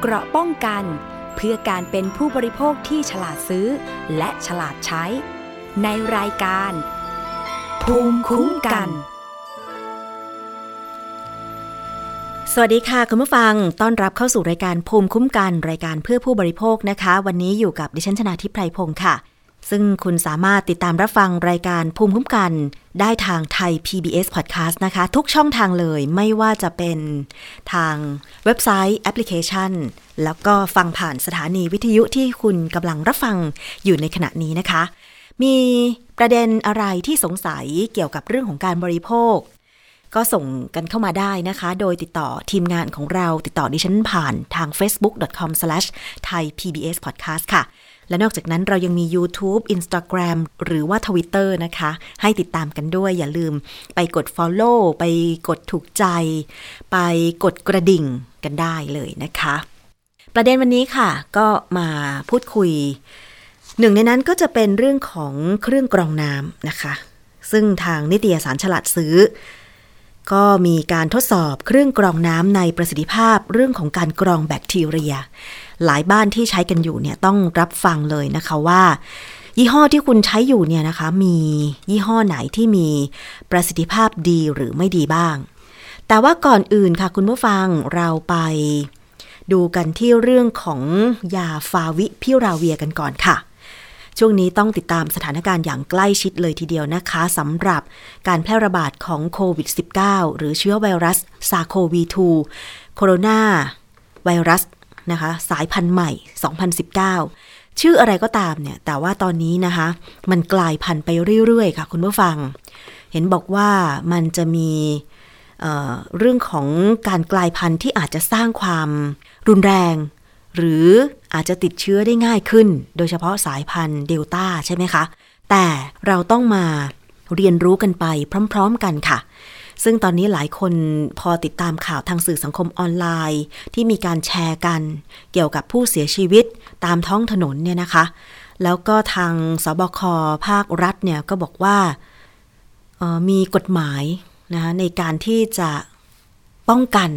เกราะป้องกัน เพื่อการเป็นผู้บริโภคที่ฉลาดซื้อ และฉลาดใช้ ในรายการ ภูมิคุ้มกัน สวัสดีค่ะ คุณผู้ฟัง ต้อนรับเข้าสู่รายการภูมิคุ้มกัน รายการเพื่อผู้บริโภคนะคะ วันนี้อยู่กับดิฉันชนาทิพไพรพงศ์ค่ะ ซึ่งคุณสามารถติดตามรับฟังรายการภูมิคุ้มกัน ได้ทางไทย PBS Podcast นะคะ ทุกช่องทางเลยไม่ว่าจะเป็นทางเว็บไซต์แอปพลิเคชัน แล้วก็ฟังผ่านสถานีวิทยุที่คุณกำลังรับฟังอยู่ในขณะนี้นะคะ มีประเด็นอะไรที่สงสัยเกี่ยวกับเรื่องของการบริโภค ก็ส่งกันเข้ามาได้นะคะ โดยติดต่อทีมงานของเราติดต่อดิฉันผ่านทาง facebook.com/thaipbspodcast ค่ะ และนอกจากนั้นเรายังมี YouTube Instagram หรือว่า Twitter นะคะ ให้ติดตามกันด้วยอย่าลืมไปกด Follow ไปกดถูกใจ ไปกดกระดิ่งกันได้เลยนะคะ ประเด็นวันนี้ค่ะ ก็มาพูดคุย หนึ่งในนั้นก็จะเป็นเรื่องของเครื่องกรองน้ำนะคะ ซึ่งทางนิตยสารฉลาดซื้อ ก็มีการทดสอบเครื่องกรองน้ำในประสิทธิภาพเรื่องของการกรองแบคทีเรีย หลายบ้านที่ใช้กันอยู่เนี่ยต้องรับฟังเลยนะคะว่า ยี่ห้อที่คุณใช้อยู่เนี่ยนะคะ มียี่ห้อไหนที่มีประสิทธิภาพดีหรือไม่ดีบ้าง แต่ว่าก่อนอื่นค่ะคุณผู้ฟังเราไปดูกันที่เรื่องของยาฟาวิพิราเวียกันก่อนค่ะ ช่วงนี้ต้องติดตามสถานการณ์อย่างใกล้ชิดเลยทีเดียวนะคะสำหรับการแพร่ระบาดของโควิด -19 หรือเชื้อไวรัสซาโควี2โคโรนาไวรัสนะคะสายพันธุ์ใหม่ 2019 ชื่ออะไรก็ตามเนี่ย แต่ว่าตอนนี้นะคะ มันกลายพันธุ์ไปเรื่อยๆ ค่ะ คุณผู้ฟัง เห็นบอกว่ามันจะมีเเรื่องของการกลายพันธุ์ที่อาจจะสร้างความรุนแรง หรืออาจจะติดเชื้อได้ง่ายขึ้น โดยเฉพาะสายพันธุ์เดลต้าใช่ไหมคะ แต่เราต้องมาเรียนรู้กันไปพร้อม ๆ กันค่ะ ซึ่งตอนนี้หลายคนพอติดตามข่าวทางสื่อสังคมออนไลน์ ที่มีการแชร์กัน เกี่ยวกับผู้เสียชีวิตตามท้องถนนเนี่ยนะคะ แล้วก็ทางศบคภาครัฐเนี่ยก็บอกว่ามีกฎหมายนะคะในการที่จะป้องกัน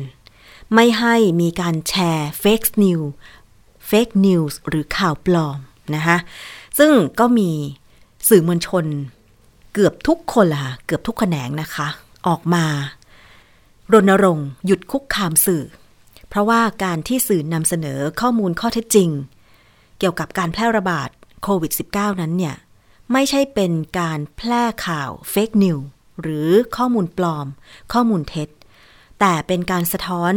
ไม่ให้มีการแชร์ fake new fake news หรือข่าวปลอมนะคะซึ่งก็มีสื่อมวลชนเกือบทุกคนล่ะเกือบทุกแขนงนะคะ ออกมารณรงค์หยุดคุกคามสื่อ เพราะว่าการที่สื่อนำเสนอข้อมูลข้อเท็จจริง เกี่ยวกับการแพร่ระบาดโควิด -19 นั้นเนี่ย ไม่ใช่เป็นการแพร่ข่าวเฟกนิวหรือข้อมูลปลอม ข้อมูลเท็จ แต่เป็นการสะท้อน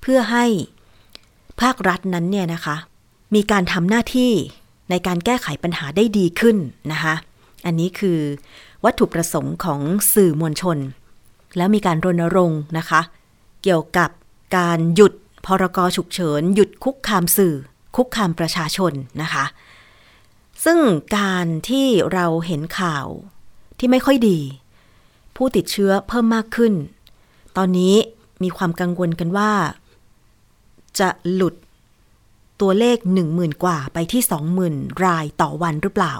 เพื่อให้ ภาครัฐนั้นเนี่ยนะคะ มีการทำหน้าที่ในการแก้ไขปัญหาได้ดีขึ้นนะคะ อันนี้คือวัตถุประสงค์ของสื่อมวลชน แล้วมีการรณรงค์นะคะ เกี่ยวกับการหยุดพรกฉุกเฉิน หยุดคุกคามสื่อ คุกคามประชาชนนะคะ ซึ่งการที่เราเห็นข่าวที่ไม่ค่อยดี ผู้ติดเชื้อเพิ่มมากขึ้น ตอนนี้มีความกังวลกันว่า จะหลุดตัวเลขหนึ่งหมื่นกว่าไปที่สองหมื่นรายต่อวันหรือเปล่า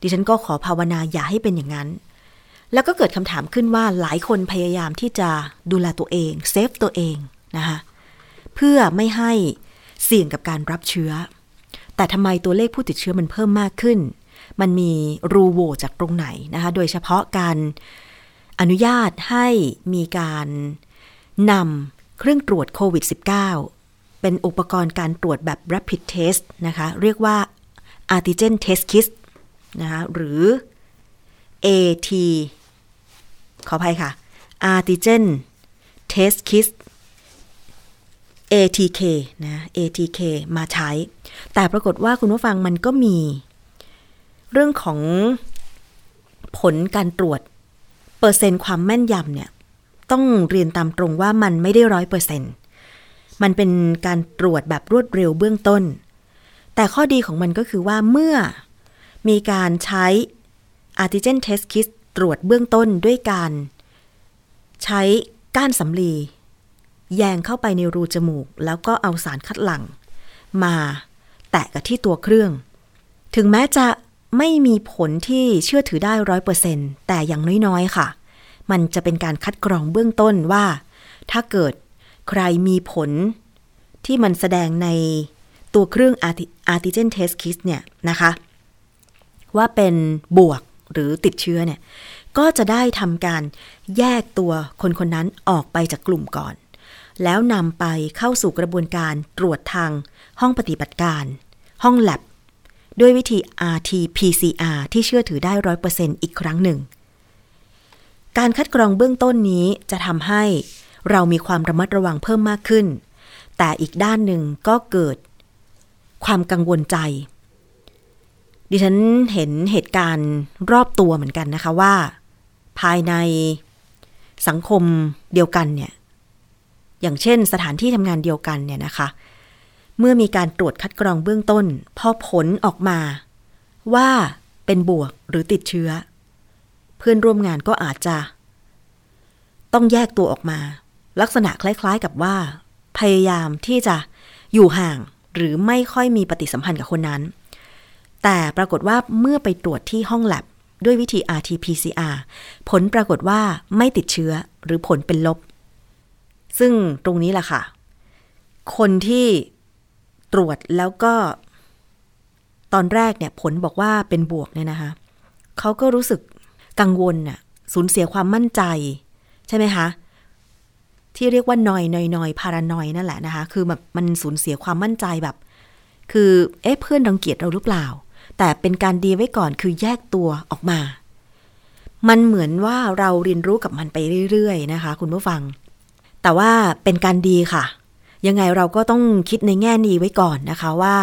ดิฉันก็ขอภาวนาอย่าให้เป็นอย่างนั้น แล้วก็เกิดคำถามขึ้นว่าหลายคนพยายามที่จะดูแลตัวเองเซฟตัวเองนะคะเพื่อไม่ให้เสี่ยงกับการรับเชื้อ แต่ทำไมตัวเลขผู้ติดเชื้อมันเพิ่มมากขึ้น มันมีรูโหว่จากตรงไหนนะคะโดยเฉพาะการอนุญาตให้มีการนำ เครื่องตรวจโควิด -19 เป็นอุปกรณ์การตรวจแบบ rapid test นะคะ เรียกว่า antigen test kit นะคะหรือ AT ขออภัยค่ะ antigen test kit ATK นะ ATK มาใช้ แต่ปรากฏว่าคุณผู้ฟังมันก็มี เรื่องของผลการตรวจ เปอร์เซ็นต์ความแม่นยำเนี่ย ต้องเรียนตามตรงว่ามันไม่ได้ร้อยเปอร์เซ็นต์มันเป็นการตรวจแบบรวดเร็วเบื้องต้น แต่ข้อดีของมันก็คือว่าเมื่อมีการใช้ antigen test kit ตรวจเบื้องต้นด้วยการ ใช้ก้านสำลี แยงเข้าไปในรูจมูก แล้วก็เอาสารคัดหลั่ง มาแตะกับที่ตัวเครื่อง ถึงแม้จะไม่มีผลที่เชื่อถือได้ร้อยเปอร์เซ็นแต่อย่างน้อยๆ ค่ะ มันจะเป็นการคัดกรองเบื้องต้นว่า ถ้าเกิดใครมีผลที่มันแสดงในตัวเครื่อง antigen test kit เนี่ยนะคะ ว่าเป็นบวกหรือติดเชื้อเนี่ย ก็จะได้ทำการแยกตัวคนคนนั้นออกไปจากกลุ่มก่อน แล้วนำไปเข้าสู่กระบวนการตรวจทางห้องปฏิบัติการ ห้อง lab ด้วยวิธี RT-PCR ที่เชื่อถือได้ร้อยเปอร์เซ็นต์อีกครั้งหนึ่ง การคัดกรองเบื้องต้นนี้จะทำให้เรามีความระมัดระวังเพิ่มมากขึ้น แต่อีกด้านหนึ่งก็เกิดความกังวลใจ ดิฉันเห็นเหตุการณ์รอบตัวเหมือนกันนะคะว่า ภายในสังคมเดียวกันเนี่ย อย่างเช่นสถานที่ทำงานเดียวกันเนี่ยนะคะ เมื่อมีการตรวจคัดกรองเบื้องต้น พอผลออกมาว่าเป็นบวกหรือติดเชื้อ เพื่อนร่วมงานก็อาจจะ ต้องแยกตัวออกมา ลักษณะคล้ายๆกับว่า พยายามที่จะอยู่ห่างหรือไม่ค่อยมีปฏิสัมพันธ์กับคนนั้น แต่ปรากฏว่าเมื่อไปตรวจที่ห้องแลบด้วยวิธี RT-PCR ผลปรากฏว่าไม่ติดเชื้อหรือผลเป็นลบ ซึ่งตรงนี้แหละค่ะ คนที่ตรวจแล้วก็ ตอนแรกเนี่ยผลบอกว่าเป็นบวกเนี่ยนะคะ เขาก็รู้สึก กังวลน่ะสูญเสียความมั่นใจ ใช่ไหมคะที่เรียกว่านอยนอยนอยพารานอยนั่นแหละนะคะ คือแบบมันสูญเสียความมั่นใจแบบ คือเอ๊ะเพื่อนรังเกียจเราหรือเปล่า แต่เป็นการดีไว้ก่อนคือแยกตัวออกมา มันเหมือนว่าเราเรียนรู้กับมันไปเรื่อยๆนะคะ คุณผู้ฟัง แต่ว่าเป็นการดีค่ะ ยังไงเราก็ต้องคิดในแง่นี้ไว้ก่อนนะคะว่า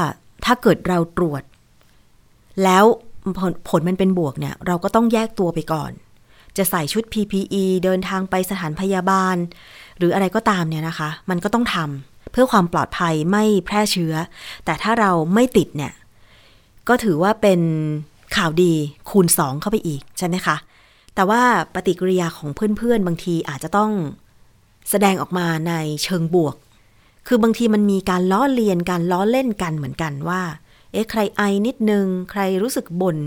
ถ้าเกิดเราตรวจ แล้ว ผลผลมันเป็นบวกเนี่ย เราก็ต้องแยกตัวไปก่อน จะใส่ชุด PPE เดินทางไปสถานพยาบาล หรืออะไรก็ตามเนี่ยนะคะ มันก็ต้องทำเพื่อความปลอดภัยไม่แพร่เชื้อ แต่ถ้าเราไม่ติดเนี่ย ก็ถือว่าเป็นข่าวดีคูณสองเข้าไปอีกใช่ไหมคะ แต่ว่าปฏิกิริยาของเพื่อนๆ บางทีอาจจะต้องแสดงออกมาในเชิงบวก คือบางทีมันมีการล้อเลียนการล้อเล่นกันเหมือนกันว่า เอ๊ะใครไอนิดนึง ใครรู้สึกบน่น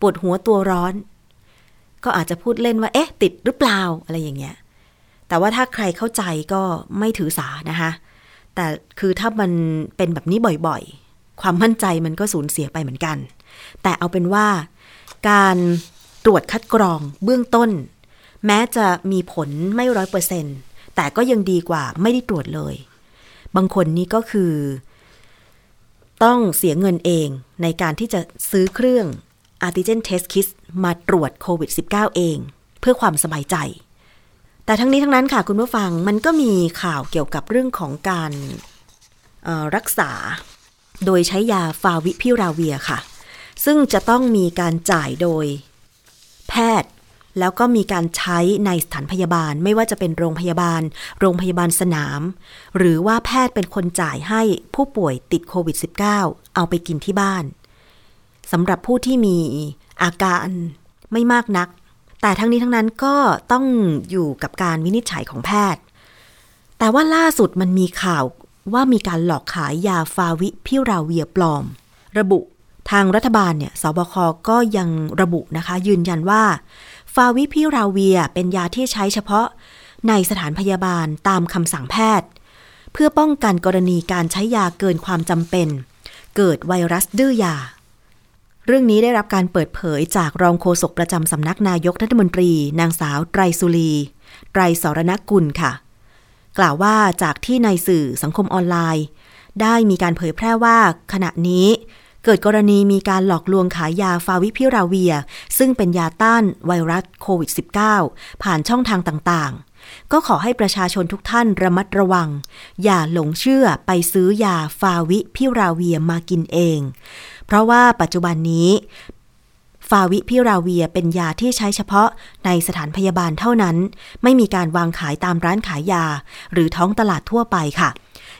ปวดหัวตัวร้อน ก็อาจจะพูดเล่นว่า เอ๊ะ ติดหรือเปล่าอะไรอย่างเงี้ย แต่ว่าถ้าใครเข้าใจก็ไม่ถือสานะคะ แต่คือถ้ามันเป็นแบบนี้บ่อยๆ ความมั่นใจมันก็สูญเสียไปเหมือนกัน แต่เอาเป็นว่า การตรวจคัดกรองเบื้องต้น แม้จะมีผลไม่ร้อยเปอร์เซ็นต์แต่ก็ยังดีกว่าไม่ได้ตรวจเลย บางคนนี่ก็คือ ต้องเสียเงินเองในการที่จะซื้อเครื่อง antigen test kit มาตรวจโควิด -19 เอง เพื่อความสบายใจ แต่ทั้งนี้ทั้งนั้นค่ะคุณผู้ฟังมันก็มีข่าวเกี่ยวกับเรื่องของการรักษา โดยใช้ยาฟาวิพิราเวียค่ะ ซึ่งจะต้องมีการจ่ายโดย แพทย์ แล้วก็มีการใช้ในสถานพยาบาล ไม่ว่าจะเป็นโรงพยาบาล โรงพยาบาลสนาม หรือว่าแพทย์เป็นคนจ่ายให้ผู้ป่วยติดโควิด -19 เอาไปกินที่บ้านสำหรับผู้ที่มีอาการไม่มากนัก แต่ทั้งนี้ทั้งนั้นก็ต้องอยู่กับการวินิจฉัยของแพทย์ แต่ว่าล่าสุดมันมีข่าวว่ามีการหลอกขายยาฟาวิพิราเวียปลอม ระบุทางรัฐบาลเนี่ยสบคก็ยังระบุนะคะ ยืนยันว่า ฟาวิพิราเวียเป็นยาที่ใช้เฉพาะในสถานพยาบาลตามคำสั่งแพทย์ เพื่อป้องกันกรณีการใช้ยาเกินความจำเป็น เกิดไวรัสดื้อยา เรื่องนี้ได้รับการเปิดเผยจากรองโฆษกประจำสำนักนายกรัฐมนตรี นางสาวไตรสุรี ไตรสรณกุลค่ะ กล่าวว่าจากที่ในสื่อสังคมออนไลน์ ได้มีการเผยแพร่ว่าขณะนี้ เกิดกรณีมีการหลอกลวงขายยาฟาวิพิราเวีย ซึ่งเป็นยาต้านไวรัสโควิด -19 ผ่านช่องทางต่างๆ ก็ขอให้ประชาชนทุกท่านระมัดระวัง อย่าหลงเชื่อไปซื้อยาฟาวิพิราเวียมากินเอง เพราะว่าปัจจุบันนี้ฟาวิพิราเวียเป็นยาที่ใช้เฉพาะในสถานพยาบาลเท่านั้น ไม่มีการวางขายตามร้านขายยา หรือท้องตลาดทั่วไปค่ะ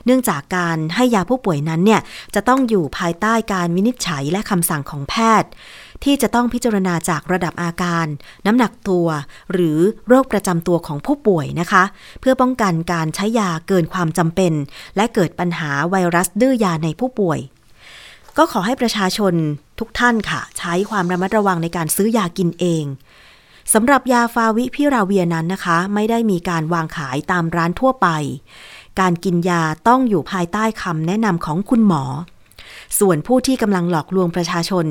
เนื่องจากการให้ยาผู้ป่วยนั้นเนี่ยจะต้องอยู่ภายใต้การวินิจฉัยและคำสั่งของแพทย์ ที่จะต้องพิจารณาจากระดับอาการ น้ำหนักตัว หรือโรคประจำตัวของผู้ป่วยนะคะ เพื่อป้องกันการใช้ยาเกินความจำเป็น และเกิดปัญหาไวรัสดื้อยาในผู้ป่วย ก็ขอให้ประชาชนทุกท่านค่ะ ใช้ความระมัดระวังในการซื้อยากินเองสำหรับยาฟาวิพิราเวียนั้นนะคะ ไม่ได้มีการวางขายตามร้านทั่วไป การกินยาต้องอยู่ภายใต้คำแนะนำของคุณหมอ ส่วนผู้ที่กำลังหลอกลวงประชาชน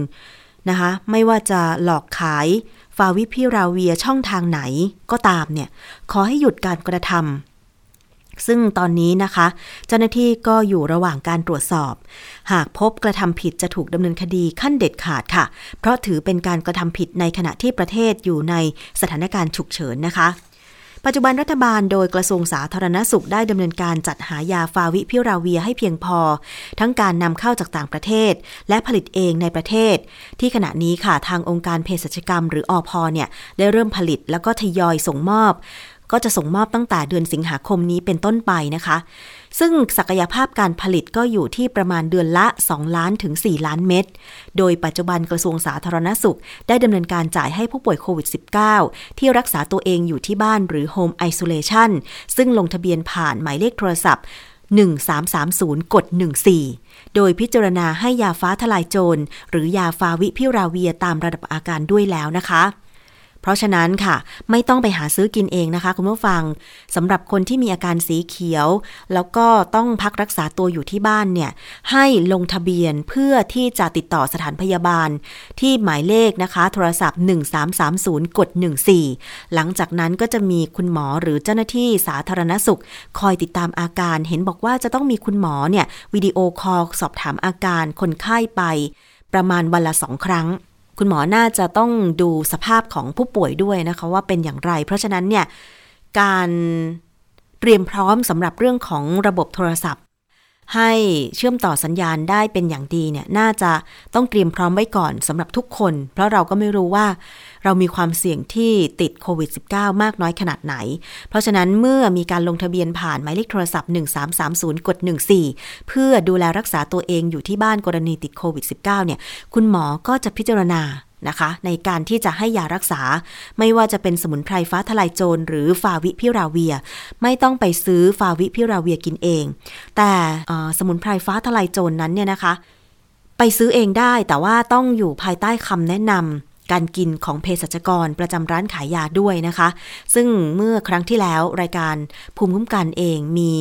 นะคะ ไม่ว่าจะหลอกขายฟาวิพิราเวียช่องทางไหนก็ตามเนี่ย ขอให้หยุดการกระทำซึ่งตอนนี้นะคะ เจ้าหน้าที่ก็อยู่ระหว่างการตรวจสอบ หากพบกระทำผิดจะถูกดำเนินคดีขั้นเด็ดขาดค่ะ เพราะถือเป็นการกระทำผิดในขณะที่ประเทศอยู่ในสถานการณ์ฉุกเฉินนะคะ ปัจจุบันรัฐบาลโดยกระทรวงสาธารณสุขได้ดำเนินการจัดหายาฟาวิพิราเวียให้เพียงพอ ทั้งการนำเข้าจากต่างประเทศ และผลิตเองในประเทศ ที่ขณะนี้ค่ะทางองค์การเภสัชกรรม หรืออพเนี่ยได้เริ่มผลิตแล้วก็ทยอยส่งมอบ ก็จะส่งมอบตั้งแต่เดือนสิงหาคมนี้เป็นต้นไปนะคะ ซึ่งศักยภาพการผลิตก็อยู่ที่ประมาณเดือนละ 2 ล้านถึง 4 ล้านเม็ด โดยปัจจุบันกระทรวงสาธารณสุข ได้ดำเนินการจ่ายให้ผู้ป่วยโควิด -19 ที่รักษาตัวเองอยู่ที่บ้านหรือ Home Isolation ซึ่งลงทะเบียนผ่านหมายเลขโทรศัพท์ 1330 กด 14 โดยพิจารณาให้ยาฟ้าทลายโจร หรือยาฟาวิพิราเวียตามระดับอาการด้วยแล้วนะคะ เพราะฉะนั้นค่ะ ไม่ต้องไปหาซื้อกินเองนะคะ คุณผู้ฟังสำหรับคนที่มีอาการสีเขียว แล้วก็ต้องพักรักษาตัวอยู่ที่บ้านเนี่ย ให้ลงทะเบียนเพื่อที่จะติดต่อสถานพยาบาล ที่หมายเลขนะคะ โทรศัพท์ 1330กด14 หลังจากนั้นก็จะมีคุณหมอหรือเจ้าหน้าที่สาธารณสุข คอยติดตามอาการเห็นบอกว่าจะต้องมีคุณหมอเนี่ยวิดีโอคอลสอบถามอาการคนไข้ไป ประมาณวันละสองครั้ง คุณหมอน่าจะต้องดูสภาพของผู้ป่วยด้วยนะคะว่าเป็นอย่างไร เพราะฉะนั้นเนี่ยการเตรียมพร้อมสำหรับเรื่องของระบบโทรศัพท์ ให้เชื่อมต่อสัญญาณได้เป็นอย่างดีเนี่ยน่าจะต้องเตรียมพร้อมไว้ก่อนสำหรับทุกคน เพราะเราก็ไม่รู้ว่าเรามีความเสี่ยงที่ติดโควิด -19 มากน้อยขนาดไหน เพราะฉะนั้นเมื่อมีการลงทะเบียนผ่านหมายเลขโทรศัพท์ 1330กด14 เพื่อดูแลรักษาตัวเองอยู่ที่บ้านกรณีติดโควิด -19 เนี่ยคุณหมอก็จะพิจารณา นะคะ ในการที่จะให้ยารักษา ไม่ว่าจะเป็นสมุนไพรฟ้าทลายโจรหรือฟาวิพิราเวีย ไม่ต้องไปซื้อฟาวิพิราเวียกินเอง แต่สมุนไพรฟ้าทลายโจรนนั้นเนี่ยนะคะ ไปซื้อเองได้แต่ว่าต้องอยู่ภายใต้คำแนะนำการกินของเภสัชกรประจำร้านขายยาด้วยนะคะ ซึ่งเมื่อครั้งที่แล้วรายการภูมิคุ้มกันเองมี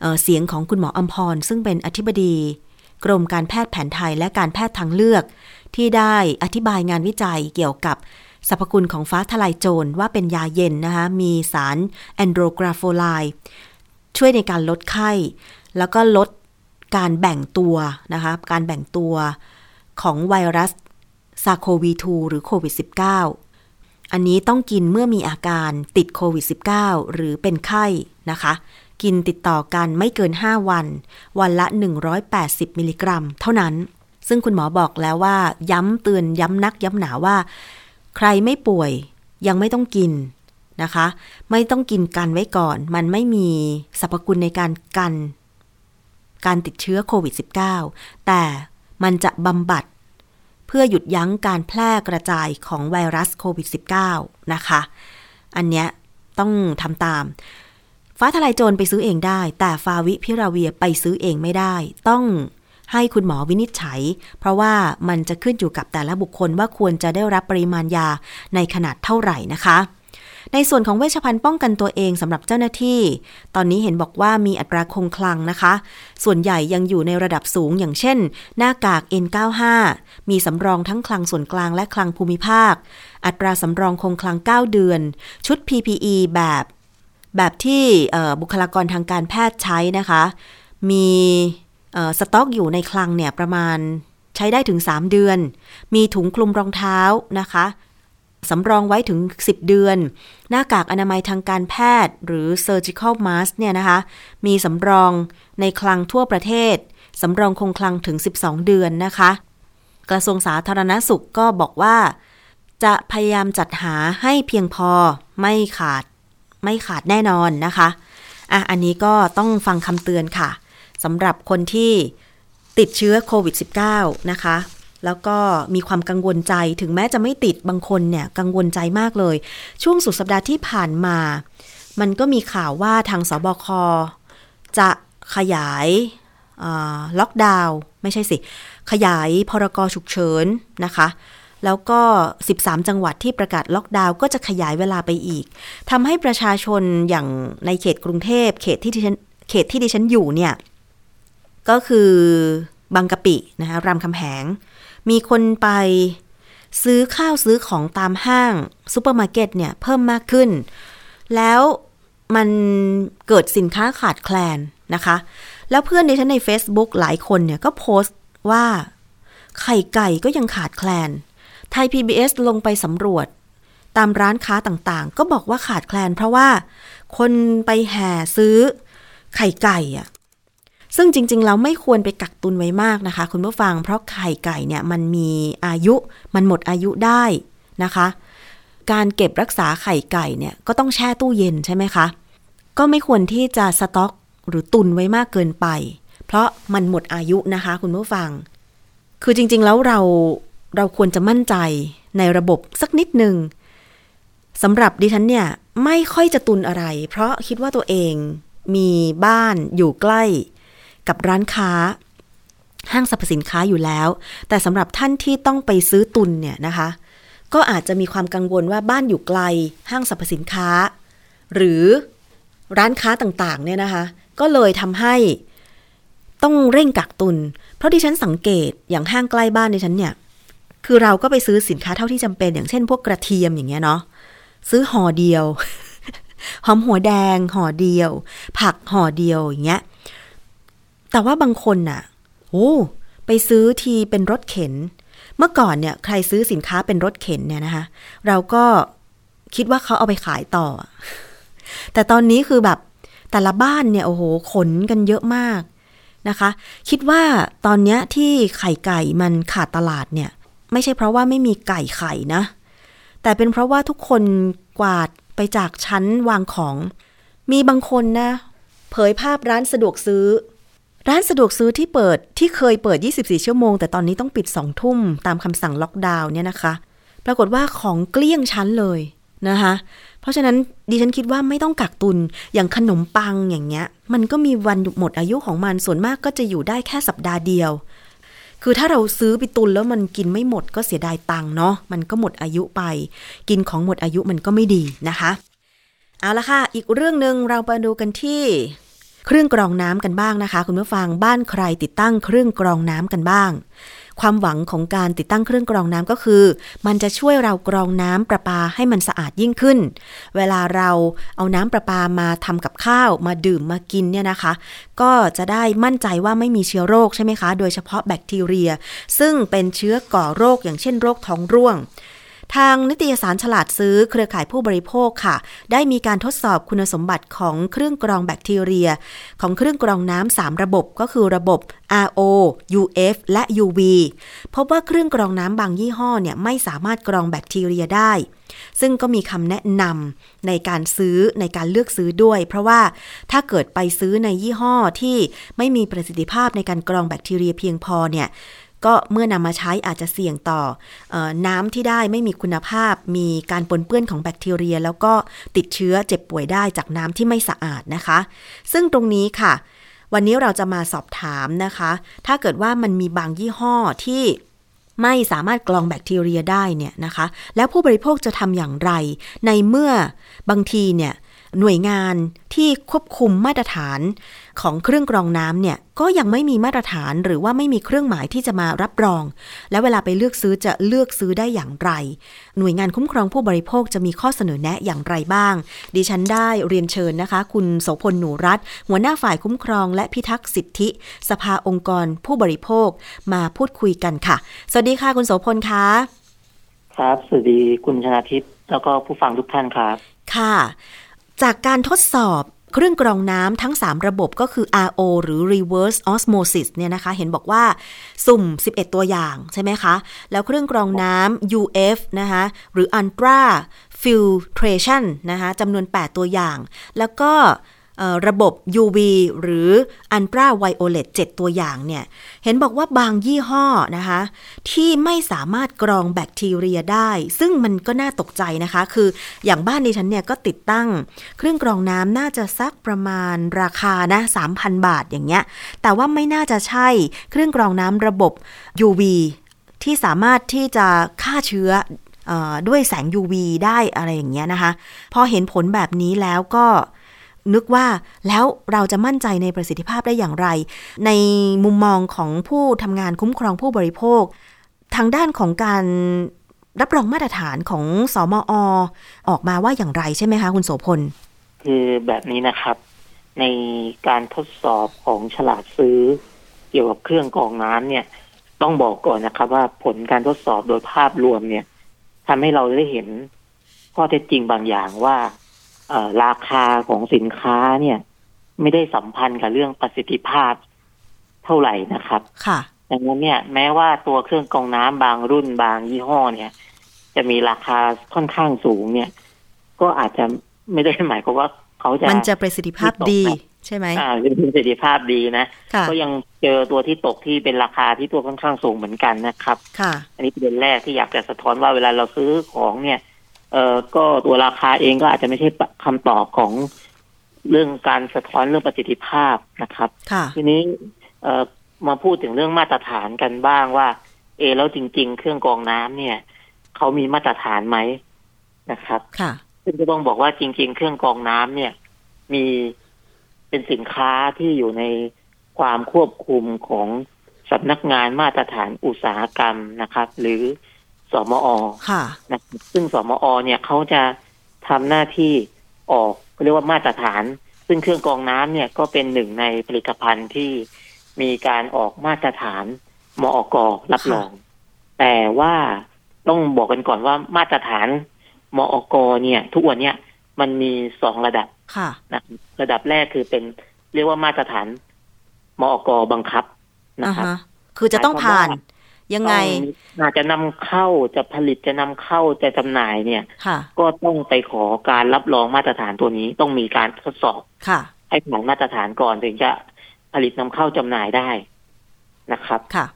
เเสียงของคุณหมออัมพร ซึ่งเป็นอธิบดี กรมการแพทย์แผนไทยและการแพทย์ทางเลือก ที่ได้อธิบายงานวิจัยเกี่ยวกับสรรพคุณของฟ้าทลายโจรว่าเป็นยาเย็นนะคะ มีสารแอนโดรกราโฟไลช่วยในการลดไข้ แล้วก็ลดการแบ่งตัวนะคะ การแบ่งตัวของไวรัสซาโควี2หรือโควิด -19 อันนี้ต้องกินเมื่อมีอาการติดโควิด -19 หรือเป็นไข้นะคะ กินติดต่อกันไม่เกิน 5 วัน วันละ 180 มิลลิกรัม เท่านั้น ซึ่งคุณหมอบอกแล้วว่า ย้ำเตือนย้ำนักย้ำหนาว่า ใครไม่ป่วยยังไม่ต้องกินนะคะ ไม่ต้องกินกันไว้ก่อน มันไม่มีสรรพคุณในการกัน การติดเชื้อโควิด -19 แต่มันจะบำบัด เพื่อหยุดยั้งการแพร่กระจายของไวรัสโควิด -19 นะคะ อันเนี้ยต้องทำตาม ฟ้าทลายโจรไปซื้อเองได้ แต่ฟาวิพิราเวียไปซื้อเองไม่ได้ ต้อง ให้คุณหมอวินิจฉัย เพราะว่ามันจะขึ้นอยู่กับแต่ละบุคคลว่าควรจะได้รับปริมาณยาในขนาดเท่าไหร่นะคะ ในส่วนของเวชภัณฑ์ป้องกันตัวเองสำหรับเจ้าหน้าที่ ตอนนี้เห็นบอกว่ามีอัตราคงคลังนะคะ ส่วนใหญ่ยังอยู่ในระดับสูงอย่างเช่น หน้ากาก N95 มีสำรองทั้งคลังส่วนกลางและคลังภูมิภาค อัตราสำรองคงคลัง 9 เดือน ชุด PPE แบบแบบที่บุคลากรทางการแพทย์ใช้นะคะ มี สต็อกอยู่ในคลังเนี่ยประมาณใช้ได้ถึง 3 เดือน มีถุงคลุมรองเท้านะคะสำรองไว้ถึง 10 เดือน หน้ากากอนามัยทางการแพทย์ หรือ surgical mask เนี่ยนะคะ มีสำรองในคลังทั่วประเทศ สำรองคงคลังถึง 12 เดือนนะคะ กระทรวงสาธารณสุขก็บอกว่า จะพยายามจัดหาให้เพียงพอไม่ขาด ไม่ขาดแน่นอนนะคะอะอันนี้ก็ต้องฟังคำเตือนค่ะ สำหรับคนที่ติดเชื้อโควิด -19 นะคะ แล้วก็มีความกังวลใจถึงแม้จะไม่ติดบางคนเนี่ยกังวลใจมากเลย ช่วงสุดสัปดาห์ที่ผ่านมา มันก็มีข่าวว่าทางสบคจะขยายล็อกดาวน์ไม่ใช่สิ ขยายพรกฉุกเฉินนะคะ แล้วก็ 13 จังหวัดที่ประกาศล็อกดาวน์ก็จะขยายเวลาไปอีกทำให้ประชาชนอย่างในเขตกรุงเทพเขตที่ที่ฉันเขตที่ดิฉันอยู่เนี่ย ก็คือบางกะปินะคะรามคำแหง มีคนไปซื้อข้าวซื้อของตามห้างซูเปอร์มาร์เก็ตเนี่ยเพิ่มมากขึ้น แล้วมันเกิดสินค้าขาดแคลนนะคะ แล้วเพื่อนดิฉันใน Facebook หลายคนเนี่ยก็โพสต์ว่าไข่ไก่ก็ยังขาดแคลน ไทย PBS ลงไปสำรวจ ตามร้านค้าต่างๆ ก็บอกว่าขาดแคลน เพราะว่าคนไปแห่ซื้อไข่ไก่อะ ซึ่งจริง ๆ เราไม่ควรไปกักตุนไว้มากนะคะ คุณผู้ฟัง เพราะไข่ไก่เนี่ยมันมีอายุมันหมดอายุได้นะคะ การเก็บรักษาไข่ไก่เนี่ยก็ต้องแช่ตู้เย็นใช่ไหมคะ ก็ไม่ควรที่จะสต็อกหรือตุนไว้มากเกินไป เพราะมันหมดอายุนะคะ คุณผู้ฟัง คือจริง ๆ แล้วเราเราควรจะมั่นใจในระบบสักนิดหนึ่งสำหรับดิฉันเนี่ยไม่ค่อยจะตุนอะไร เพราะคิดว่าตัวเองมีบ้านอยู่ใกล้ กับร้านค้า ห้างสรรพสินค้าอยู่แล้ว แต่สำหรับท่านที่ต้องไปซื้อตุนเนี่ยนะคะ ก็อาจจะมีความกังวลว่าบ้านอยู่ไกล ห้างสรรพสินค้า หรือร้านค้าต่างๆเนี่ยนะคะ ก็เลยทำให้ต้องเร่งกักตุน เพราะดิฉันสังเกตอย่างห้างใกล้บ้านดิฉันเนี่ย คือเราก็ไปซื้อสินค้าเท่าที่จำเป็น อย่างเช่น พวกกระเทียมอย่างเงี้ยเนาะ ซื้อห่อเดียว หอมหัวแดงห่อเดียว ผักห่อเดียวอย่างเงี้ย แต่ว่าบางคนน่ะ โอ้ ไปซื้อทีเป็นรถเข็น เมื่อก่อนเนี่ย ใครซื้อสินค้าเป็นรถเข็นเนี่ยนะคะ เราก็คิดว่าเขาเอาไปขายต่อ แต่ตอนนี้คือแบบแต่ละบ้านเนี่ย โอ้โห ขนกันเยอะมากนะคะ คิดว่าตอนนี้ที่ไข่ไก่มันขาดตลาดเนี่ย ไม่ใช่เพราะว่าไม่มีไก่ไข่นะ แต่เป็นเพราะว่าทุกคนกวาดไปจากชั้นวางของ มีบางคนนะ เผยภาพร้านสะดวกซื้อ ร้านสะดวกซื้อที่เปิดที่เคยเปิด 24 ชั่วโมง แต่ตอนนี้ต้องปิด 2 ทุ่มตามคำสั่งล็อกดาวน์เนี่ยนะคะ ปรากฏว่าของเกลี้ยงชั้นเลยนะคะ เพราะฉะนั้นดิฉันคิดว่าไม่ต้องกักตุนอย่างขนมปังอย่างเงี้ย มันก็มีวันหมดอายุของมันส่วนมากก็จะอยู่ได้แค่สัปดาห์เดียว คือถ้าเราซื้อไปตุนแล้วมันกินไม่หมดก็เสียดายตังค์เนาะมันก็หมดอายุไป กินของหมดอายุมันก็ไม่ดีนะคะ เอาละค่ะ อีกเรื่องหนึ่งเราไปดูกันที่ เครื่องกรองน้ำกันบ้างนะคะ คุณผู้ฟังบ้านใครติดตั้งเครื่องกรองน้ำกันบ้าง ความหวังของการติดตั้งเครื่องกรองน้ำก็คือ มันจะช่วยเรากรองน้ำประปาให้มันสะอาดยิ่งขึ้น เวลาเราเอาน้ำประปามาทำกับข้าว มาดื่มมากินเนี่ยนะคะ ก็จะได้มั่นใจว่าไม่มีเชื้อโรคใช่ไหมคะ โดยเฉพาะแบคทีเรีย ซึ่งเป็นเชื้อก่อโรคอย่างเช่นโรคท้องร่วง ทางนิตยสารฉลาดซื้อเครือข่ายผู้บริโภคค่ะ ได้มีการทดสอบคุณสมบัติของเครื่องกรองแบคทีเรีย ของเครื่องกรองน้ำ3ระบบก็คือระบบ RO UF และ UV พบว่าเครื่องกรองน้ำบางยี่ห้อเนี่ยไม่สามารถกรองแบคทีเรียได้ ซึ่งก็มีคำแนะนำในการซื้อในการเลือกซื้อด้วย เพราะว่าถ้าเกิดไปซื้อในยี่ห้อที่ไม่มีประสิทธิภาพในการกรองแบคทีเรียเพียงพอเนี่ย ก็เมื่อนำมาใช้อาจจะเสี่ยงต่อออน้ำที่ได้ไม่มีคุณภาพ มีการปนเปื้อนของแบคทีเรีย แล้วก็ติดเชื้อเจ็บป่วยได้จากน้ำที่ไม่สะอาดนะคะ ซึ่งตรงนี้ค่ะ วันนี้เราจะมาสอบถามนะคะ ถ้าเกิดว่ามันมีบางยี่ห้อที่ไม่สามารถกรองแบคทีเรียได้เนี่ยนะคะ แล้วผู้บริโภคจะทำอย่างไร ในเมื่อบางทีเนี่ย หน่วยงานที่ควบคุมมาตรฐานของเครื่องกรองน้ำเนี่ยก็ยังไม่มีมาตรฐานหรือว่าไม่มีเครื่องหมายที่จะมารับรอง แล้วเวลาไปเลือกซื้อจะเลือกซื้อได้อย่างไร หน่วยงานคุ้มครองผู้บริโภคจะมีข้อเสนอแนะอย่างไรบ้าง ดิฉันได้เรียนเชิญนะคะ คุณโสพลหนูรัตน์หัวหน้าฝ่ายคุ้มครอง และพิทักษ์สิทธิ สภาองค์กรผู้บริโภคมาพูดคุยกันค่ะ สวัสดีค่ะคุณโสพลคะครับสวัสดีคุณชนาทิพย์แล้วก็ผู้ฟังทุกท่านครับ ค่ะ จากการทดสอบเครื่องกรองน้ำทั้ง 3 ระบบก็คือ RO หรือ reverse osmosis เนี่ยนะคะ เห็นบอกว่าสุ่ม 11 ตัวอย่างใช่ไหมคะ แล้วเครื่องกรองน้ำ UF นะคะหรือ ultra filtration นะคะจำนวน 8 ตัวอย่าง แล้วก็ ระบบ UV หรือ Ultra Violet 7ตัวอย่างเนี่ย เห็นบอกว่าบางยี่ห้อนะคะ ที่ไม่สามารถกรองแบคทีเรียได้ ซึ่งมันก็น่าตกใจนะคะ คืออย่างบ้านดิฉันเนี่ยก็ติดตั้ง เครื่องกรองน้ำน่าจะสักประมาณราคานะ 3,000 บาทอย่างเงี้ย แต่ว่าไม่น่าจะใช่เครื่องกรองน้ำระบบ UV ที่สามารถที่จะฆ่าเชื้อด้วยแสง UV ได้อะไรอย่างเงี้ยนะคะ พอเห็นผลแบบนี้แล้วก็ นึกว่าแล้วเราจะมั่นใจในประสิทธิภาพได้อย่างไร ในมุมมองของผู้ทำงานคุ้มครองผู้บริโภค ทางด้านของการรับรองมาตรฐานของสอมอออกมาว่าอย่างไรใช่ไหมคะ คุณโสพล คือแบบนี้นะครับ ในการทดสอบของฉลาดซื้อ เกี่ยวกับเครื่องกรองน้ำเนี่ย ต้องบอกก่อนนะครับ ว่าผลการทดสอบโดยภาพรวมเนี่ยทำให้เราได้เห็นข้อเท็จจริงบางอย่างว่า ราคาของสินค้าเนี่ย ไม่ได้สัมพันธ์กับเรื่องประสิทธิภาพเท่าไหร่นะครับ ค่ะดังนั้นเนี่ย แม้ว่าตัวเครื่องกรองน้ำบางรุ่นบางยี่ห้อเนี่ย จะมีราคาค่อนข้างสูงเนี่ย ก็อาจจะไม่ได้หมายความว่าเขาจะมันจะประสิทธิภาพดี ใช่ไหมอ่ามีประสิทธิภาพดีนะค่ะก็ยังเจอตัวที่ตกที่เป็นราคาที่ตัวค่อนข้างสูงเหมือนกันนะครับ ค่ะ อันนี้ประเด็นแรกที่อยากจะสะท้อนว่าเวลาเราซื้อของเนี่ย เอ่อก็ตัวราคาเองก็อาจจะไม่ใช่คำตอบของเรื่องการสะท้อนเรื่องประสิทธิภาพนะครับค่ะทีนี้เอ่อมาพูดถึงเรื่องมาตรฐานกันบ้างว่า เอ แล้วจริง ๆ เครื่องกรองน้ำเนี่ยเขามีมาตรฐานไหมนะครับ ค่ะซึ่งก็ต้องบอกว่าจริง ๆ เครื่องกรองน้ำเนี่ย มีเป็นสินค้าที่อยู่ในความควบคุมของสำนักงานมาตรฐานอุตสาหกรรมนะครับ หรือ สมอค่ะนะครับซึ่งสมอเนี่ยเขาจะทำหน้าที่ออกเรียกว่ามาตรฐาน ซึ่งเครื่องกรองน้ำเนี่ยก็เป็นหนึ่งในผลิตภัณฑ์ที่มีการออกมาตรฐานมอกรับรอง แต่ว่าต้องบอกกันก่อนว่ามาตรฐานมอกเนี่ย ทุกวันเนี่ยมันมีสองระดับค่ะนะครับระดับแรกคือเป็นเรียกว่ามาตรฐานมอกบังคับนะอ่าครับฮะคือจะต้องผ่าน ยังไงต้องอาจจะนำเข้าจะผลิตจะนำเข้าจะจำหน่ายเนี่ยค่ะก็ต้องไปขอการรับรองมาตรฐานตัวนี้ต้องมีการทดสอบค่ะ ให้ผ่านมาตรฐานก่อนถึงจะผลิตนำเข้าจำหน่ายได้นะครับค่ะ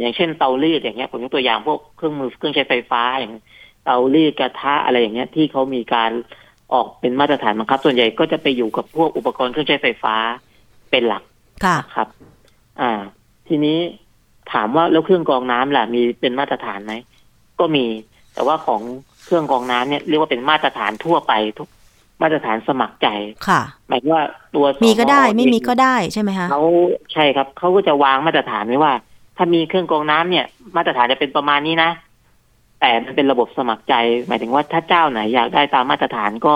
อย่างเช่นเตารีดอย่างเงี้ยผมยกตัวอย่างพวกเครื่องมือเครื่องใช้ไฟฟ้าอย่างเตารีดกระทะอะไรอย่างเงี้ยที่เขามีการออกเป็นมาตรฐานบังคับ ส่วนใหญ่ก็จะไปอยู่กับพวกอุปกรณ์เครื่องใช้ไฟฟ้าเป็นหลักค่ะครับ อ่า ทีนี้ ถามว่าแล้วเครื่องกรองน้ำล่ะมีเป็นมาตรฐานไหมก็มี แต่ว่าของเครื่องกรองน้ำเนี่ยเรียกว่าเป็นมาตรฐานทั่วไปทุกมาตรฐานสมัครใจค่ะหมายถึงว่าตัวมีก็ได้สไม่มีก็ได้ใช่ไหมคะเขาใช่ครับเขาก็จะวางมาตรฐานไว้ว่า ถ้ามีเครื่องกรองน้ำเนี่ย มาตรฐานจะเป็นประมาณนี้นะแต่มันเป็นระบบสมัครใจ หมายถึงว่าถ้าเจ้าไหนอยากได้ตามมาตรฐานก็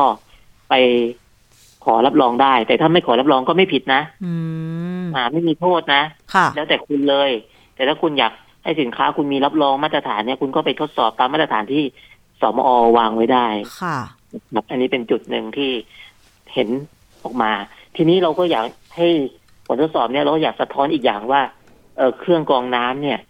ไปขอรับรองได้ แต่ถ้าไม่ขอรับรองก็ไม่ผิดนะ อืมอ่าไม่มีโทษนะค่ะแล้วแต่คุณเลย แต่ถ้าคุณอยากให้สินค้าคุณมีรับรองมาตรฐานเนี่ยคุณก็ไปทดสอบตามมาตรฐานที่สมอวางไว้ได้ ค่ะครับอันนี้เป็นจุดหนึ่งที่เห็นออกมา ทีนี้เราก็อยากให้ผลทดสอบเนี่ยเราก็อยากสะท้อนอีกอย่างว่าเออเครื่องกรองน้ำเนี่ย